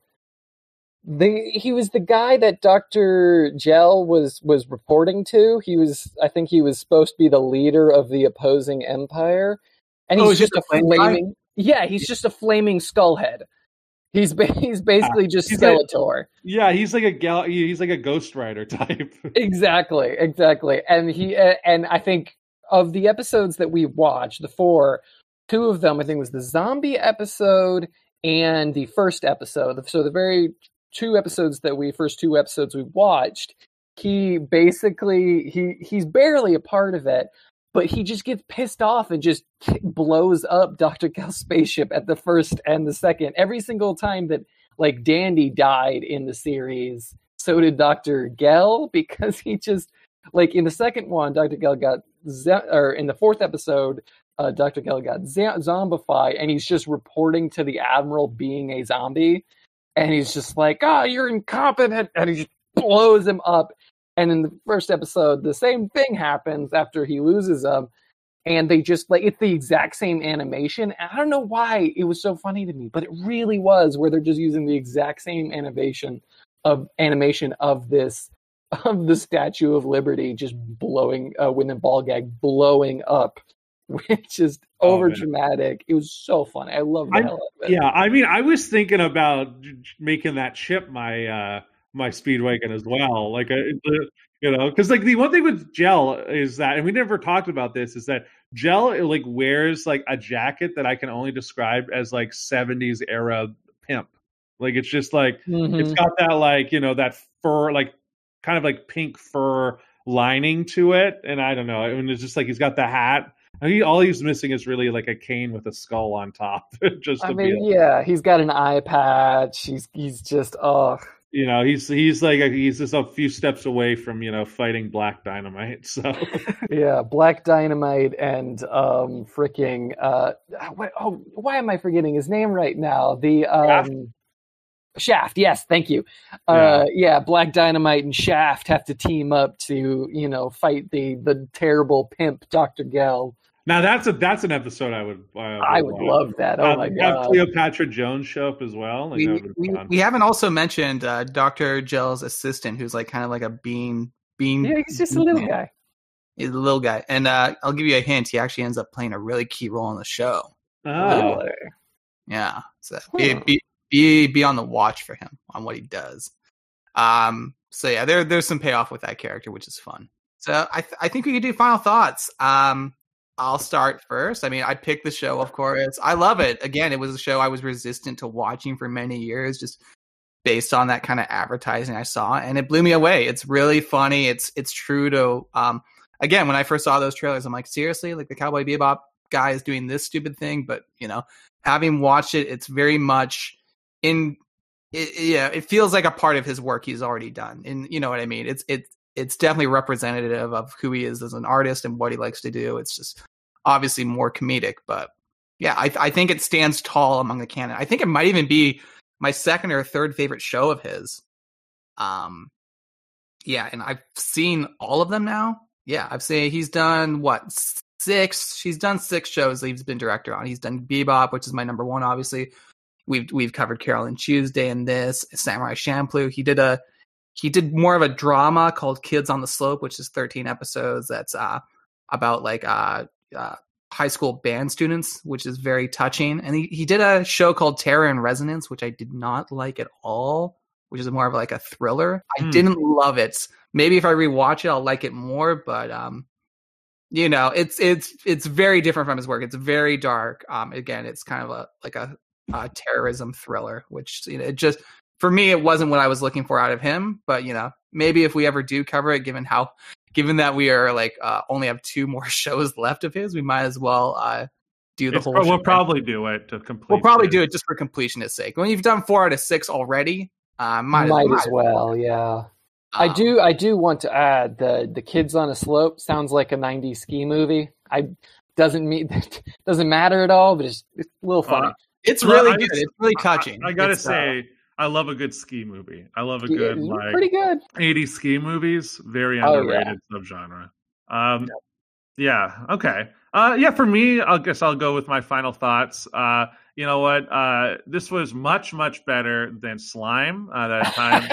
The he was the guy that Dr. Gel was was reporting to. He was I think he was supposed to be the leader of the opposing empire. And oh, he's just a flaming Yeah, he's just a flaming skullhead. He's he's basically just he's Skeletor. Like, yeah, he's like a gal. He's like a Ghost Rider <laughs> type. exactly, exactly. And he and I think of the episodes that we watched, the four, two of them I think was the zombie episode and the first episode. So the very two episodes that we first two episodes we watched, he basically he he's barely a part of it, but he just gets pissed off and just blows up Dr. Gel's spaceship at the first and the second. Every single time that like Dandy died in the series, so did Dr. Gel <laughs> because he just like in the second one, Dr. Gel got or in the fourth episode, uh, Dr. Gel got z- zombified, and he's just reporting to the admiral being a zombie, and he's just like, "Ah, oh, you're incompetent," and he just blows him up. And in the first episode, the same thing happens after he loses them. And they just like it's the exact same animation. And I don't know why it was so funny to me, but it really was where they're just using the exact same animation of animation of this <laughs> of the Statue of Liberty just blowing uh, when the ball gag blowing up, <laughs> which is over dramatic. it was so funny. I love that. Yeah, I mean, I was thinking about making that chip my uh my Speedwagon as well. Like, a, uh, you know, because like the one thing with Gel is that, and we never talked about this, is that Gel like wears like a jacket that I can only describe as like 70s era pimp. Like it's just like mm-hmm. it's got that like you know that fur like kind of like pink fur lining to it, and I don't know. I mean, it's just like he's got the hat. He all he's missing is really like a cane with a skull on top. <laughs> just I mean, yeah, he's got an eye patch. He's he's just oh you know he's he's like he's just a few steps away from you know fighting black dynamite <laughs> so. Yeah black dynamite and um freaking uh what, oh why am i forgetting his name right now? The um shaft, shaft yes thank you. Uh yeah. yeah black dynamite and shaft have to team up to you know fight the the terrible pimp dr gel now that's a that's an episode I would. Uh, I would love that. Oh um, my god! Have Cleopatra Jones show up as well. Like, we, we, we, haven't also mentioned uh, Doctor Gel's assistant, who's like kind of like a bean bean. Yeah, he's just a little guy. He's a little guy, and uh, I'll give you a hint. He actually ends up playing a really key role in the show. Oh, really? yeah. So be, be be be on the watch for him on what he does. Um. So yeah, there there's some payoff with that character, which is fun. So I th- I think we could do final thoughts. Um I'll start first. I mean, I picked the show, of course. I love it. Again, it was a show I was resistant to watching for many years, just based on that kind of advertising I saw, and it blew me away. It's really funny. It's it's true to um again, when I first saw those trailers, I'm like, seriously, like the Cowboy Bebop guy is doing this stupid thing, but you know, having watched it, it's very much in it, yeah, it feels like a part of his work he's already done, and you know what I mean. It's it's it's definitely representative of who he is as an artist and what he likes to do. It's just obviously more comedic, but yeah, I, I think it stands tall among the canon. I think it might even be my second or third favorite show of his. Um, yeah, and I've seen all of them now. Yeah, I've seen he's done what six. He's done six shows he's been director on. He's done Bebop, which is my number one, obviously. We've we've covered Carole and Tuesday and this Samurai Champloo. He did a he did more of a drama called Kids on the Slope, which is 13 episodes. That's uh, about like uh, uh, high school band students, which is very touching. And he, he did a show called Terror in Resonance, which I did not like at all, which is more of like a thriller. I Hmm. didn't love it. Maybe if I rewatch it, I'll like it more. But um, you know, it's it's it's very different from his work. It's very dark. Um, again, it's kind of a like a, a terrorism thriller, which you know, it just for me, it wasn't what I was looking for out of him. But you know, maybe if we ever do cover it, given how given that we are like uh, only have two more <laughs> shows left of his, we might as well uh, do the It's whole. pro- we'll probably do it to complete. we'll probably do it just for completionist sake. When you've done four out of six already, uh, might, Might, might as well, yeah. I Um, do. I do want to add the the kids on a slope sounds like a '90s ski movie. I doesn't mean <laughs> doesn't matter at all, but it's, it's a little funny. Uh, It's really I good. It's really touching. I, I gotta It's, uh, say, I love a good ski movie. I love a good you're like pretty good. 80s ski movies. Very Oh, underrated subgenre. Um, yeah. Okay. Uh, yeah. For me, I guess I'll go with my final thoughts. Uh, you know what? Uh, this was much much better than Slime. Uh, that time.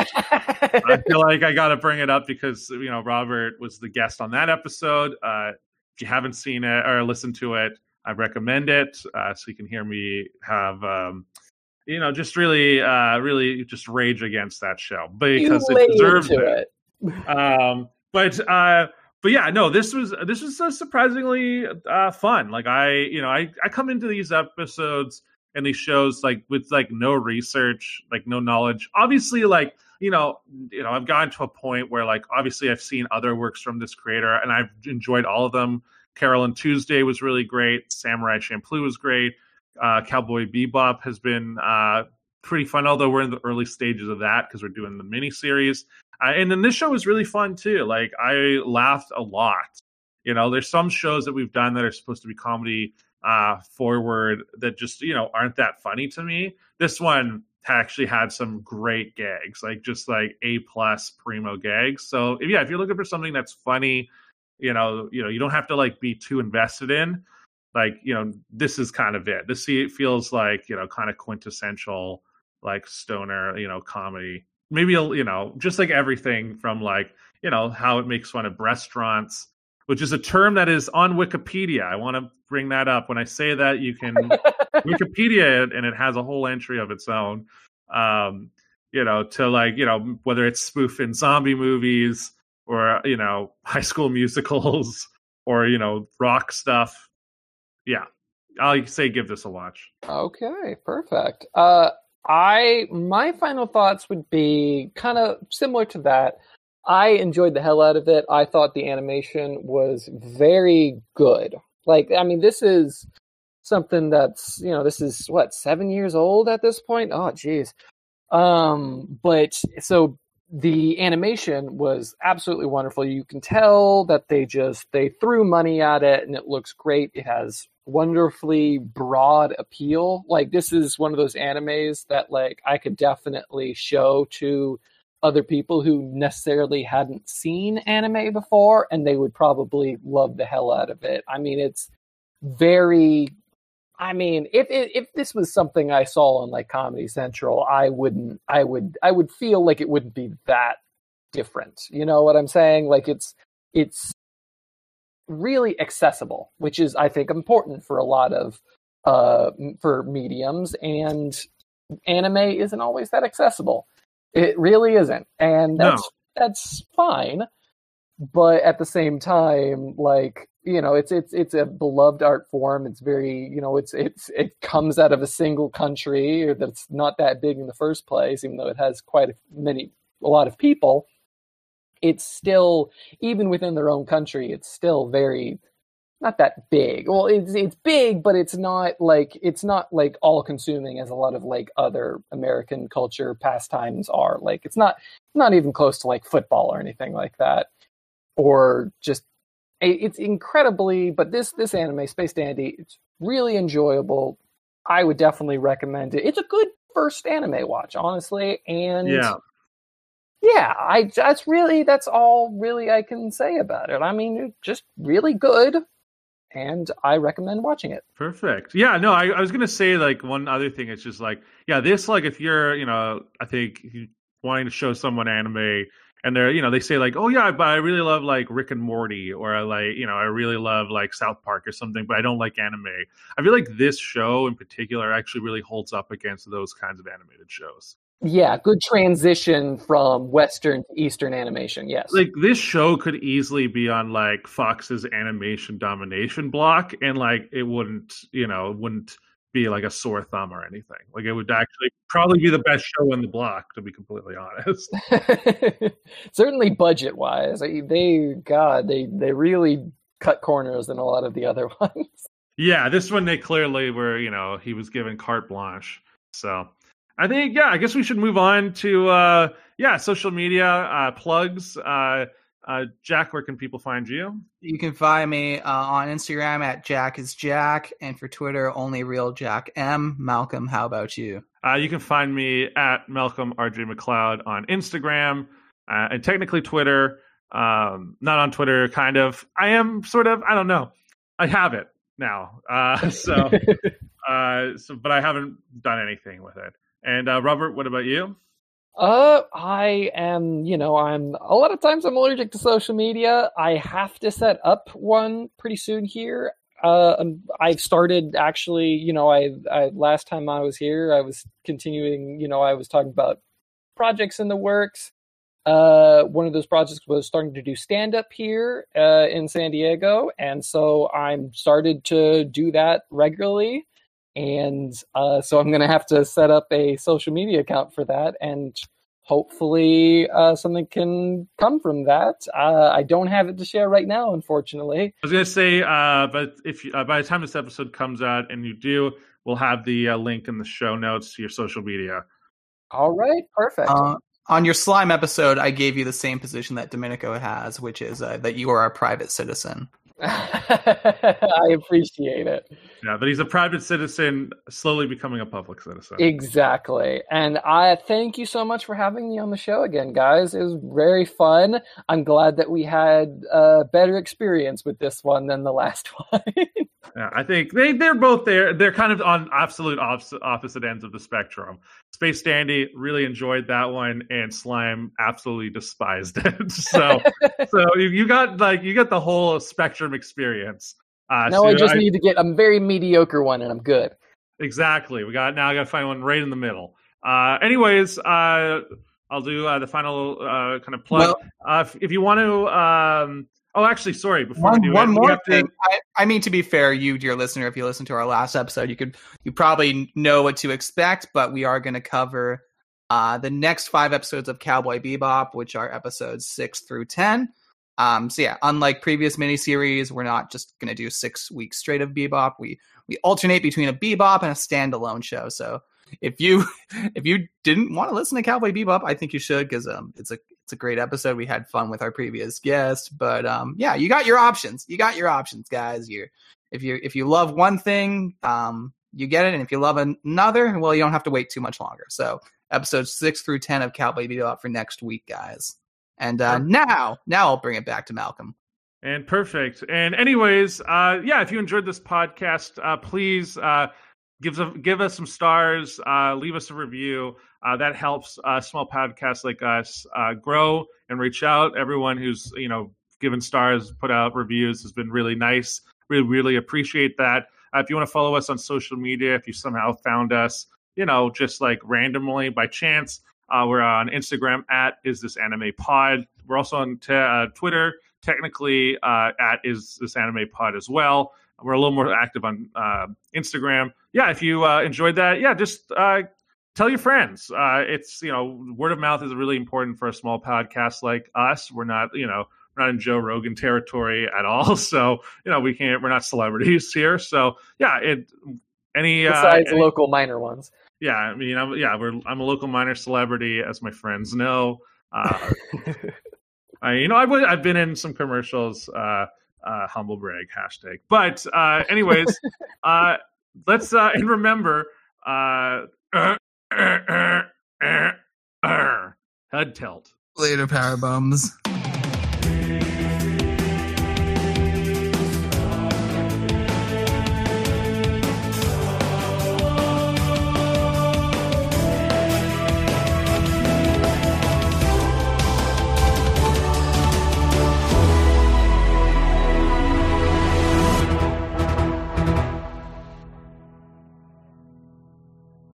I <laughs> feel like I got to bring it up because you know Robert was the guest on that episode. Uh, if you haven't seen it or listened to it, I recommend it uh, so you can hear me have um, you know just really uh, really just rage against that show because you it deserves into it. <laughs> Um, but uh, but yeah, no, this was this was uh, surprisingly uh, fun. Like I you know I I come into these episodes and these shows like with like no research, like no knowledge. Obviously, like you know, you know, I've gotten to a point where like obviously I've seen other works from this creator and I've enjoyed all of them. Carole and Tuesday was really great. Samurai Champloo was great. Uh, Cowboy Bebop has been uh, pretty fun, although we're in the early stages of that because we're doing the mini series. Uh, and then this show was really fun too. Like I laughed a lot. You know, there's some shows that we've done that are supposed to be comedy uh forward that just you know aren't that funny to me this one actually had some great gags like just like a plus primo gags so yeah if you're looking for something that's funny you know you know you don't have to like be too invested in like you know this is kind of it this feels like you know kind of quintessential like stoner you know comedy maybe you know just like everything from like you know how it makes fun of restaurants which is a term that is on Wikipedia. I want to bring that up. When I say that, you can <laughs> Wikipedia it, and it has a whole entry of its own. Um, you know, to like, you know, whether it's spoofing zombie movies or you know, <laughs> high school musicals or you know, rock stuff. Yeah, I'll say give this a watch. Okay, perfect. Uh, I my final thoughts would be kind of similar to that. I enjoyed the hell out of it. I thought the animation was very good. Like, I mean, this is something that's you know, this is what seven years old at this point. Oh, jeez. Um, but so the animation was absolutely wonderful. You can tell that they just they threw money at it and it looks great. It has wonderfully broad appeal. Like this is one of those animes that like I could definitely show to other people who necessarily hadn't seen anime before and they would probably love the hell out of it. I mean it's very I mean, if if if this was something I saw on like Comedy Central, I wouldn't. I would. I would feel like it wouldn't be that different. You know what I'm saying? Like it's it's really accessible, which is I think important for a lot of uh for mediums and anime isn't always that accessible. It really isn't, and No. that's that's fine. But at the same time, like you know, it's it's it's a beloved art form. It's very you know, it's it's it comes out of a single country or that's not that big in the first place, even though it has quite a many a lot of people. It's still even within their own country, it's still very not that big. Well, it's it's big, but it's not like it's not like all consuming as a lot of like other American culture pastimes are. Like it's not not even close to like football or anything like that, or just it's incredibly. But this this anime, Space Dandy, it's really enjoyable. I would definitely recommend it. It's a good first anime watch, honestly, and Yeah. yeah, I that's really that's all really I can say about it. I mean, it's just really good, and I recommend watching it. Perfect. Yeah, no, I, I was gonna say like one other thing. It's just like, yeah, this like if you're, you know, I think you wanting to show someone anime and they're, you know, they say like, oh yeah, but I really love like Rick and Morty, or I like, you know, I really love like South Park or something, but I don't like anime. I feel like this show in particular actually really holds up against those kinds of animated shows. Yeah, good transition from Western to Eastern animation. Yes, Like this show could easily be on like Fox's animation domination block, and like it wouldn't, you know, wouldn't be like a sore thumb or anything. Like it would actually probably be the best show in the block, to be completely <laughs> honest. <laughs> certainly budget wise, they God, they they really cut corners in a lot of the other <laughs> ones. yeah, this one they clearly were, you know, he was given carte blanche. So I think, yeah, I guess we should move on to, uh, yeah, social media uh, plugs. Uh, uh, Jack, where can people find you? You can find me uh, on Instagram at Jack is Jack, and for Twitter, only real Jack M. Malcolm, how about you? Uh, you can find me at Malcolm RJ McLeod on Instagram uh, and technically Twitter. Um, not on Twitter, kind of. I am sort of. I don't know. I have it now. Uh, <laughs> so, <laughs> uh, so, but I haven't done anything with it. And uh, Robert, what about you? Uh, I am, you know, I'm a lot of times I'm allergic to social media. I have to set up one pretty soon here. Uh, um, I've started actually, you know, I, I last time I was here, I was continuing, you know, I was talking about projects in the works. Uh, one of those projects was starting to do stand up here uh, in San Diego, and so I'm started to do that regularly and uh, so I'm going to have to set up a social media account for that, and hopefully uh, something can come from that. Uh, I don't have it to share right now, unfortunately. I was gonna say, uh, but if you, uh, by the time this episode comes out and you do, we'll have the uh, link in the show notes to your social media. All right, perfect. Uh, on your slime episode, I gave you the same position that Domenico has, which is uh, that you are a private citizen. <laughs> I appreciate it. Yeah, but he's a private citizen, slowly becoming a public citizen. Exactly. And I thank you so much for having me on the show again, guys. It was very fun. I'm glad that we had a better experience with this one than the last <laughs> one. Yeah, I think they they're both there. They're kind of on absolute opposite, opposite ends of the spectrum. Space Dandy really enjoyed that one, and Slime absolutely despised <laughs> it. so so you, you got like you got the whole spectrum experience. Uh, now so I just need to get a very mediocre one and I'm good. exactly. We got now. I got to find one right in the middle. Uh, anyways, uh, I'll do uh, the final uh, kind of plug. Well- uh, if, if you want to. Um, oh, actually, sorry. Before we One, do one it, more have to- thing. I, I mean, to be fair, you, dear listener, if you listen to our last episode, you could you probably know what to expect. But we are going to cover uh, the next five episodes of Cowboy Bebop, which are episodes six through ten. Um, so yeah, unlike previous miniseries, we're not just going to do six weeks straight of Bebop. We we alternate between a Bebop and a standalone show. So if you <laughs> if you didn't want to listen to Cowboy Bebop, I think you should because um, it's a it's a great episode. We had fun with our previous guest, but um, yeah, you got your options. You got your options, guys. You if you if you love one thing, um, you get it, and if you love another, well, you don't have to wait too much longer. So episodes six through ten of Cowboy Bebop for next week, guys. And uh, now now I'll bring it back to Malcolm. And perfect. And anyways, uh, yeah, if you enjoyed this podcast, uh, please uh, give us give us some stars, uh, leave us a review. Uh, that helps uh, small podcasts like us uh, grow and reach out. Everyone who's you know given stars, put out reviews has been really nice. Really, really appreciate that. Uh, if you want to follow us on social media, if you somehow found us, you know, just like randomly by chance, uh, we're on Instagram at is this anime pod. We're also on t- Twitter technically at is this anime pod as well. We're a little more active on Instagram. Yeah, if you uh, enjoyed that, yeah, just uh, tell your friends. Uh, it's you know word of mouth is really important for a small podcast like us. We're not you know we're not in Joe Rogan territory at all. <laughs> So you know we can't. We're not celebrities <laughs> here. So yeah, it any besides uh, any, local minor ones. Yeah, I mean, I'm, yeah, we're I'm a local minor celebrity, as my friends know. Uh, <laughs> I, you know, I've I've been in some commercials. Uh, uh, humble brag hashtag. But uh, anyways, uh, let's uh, and remember, uh, head tilt. Later, power bums.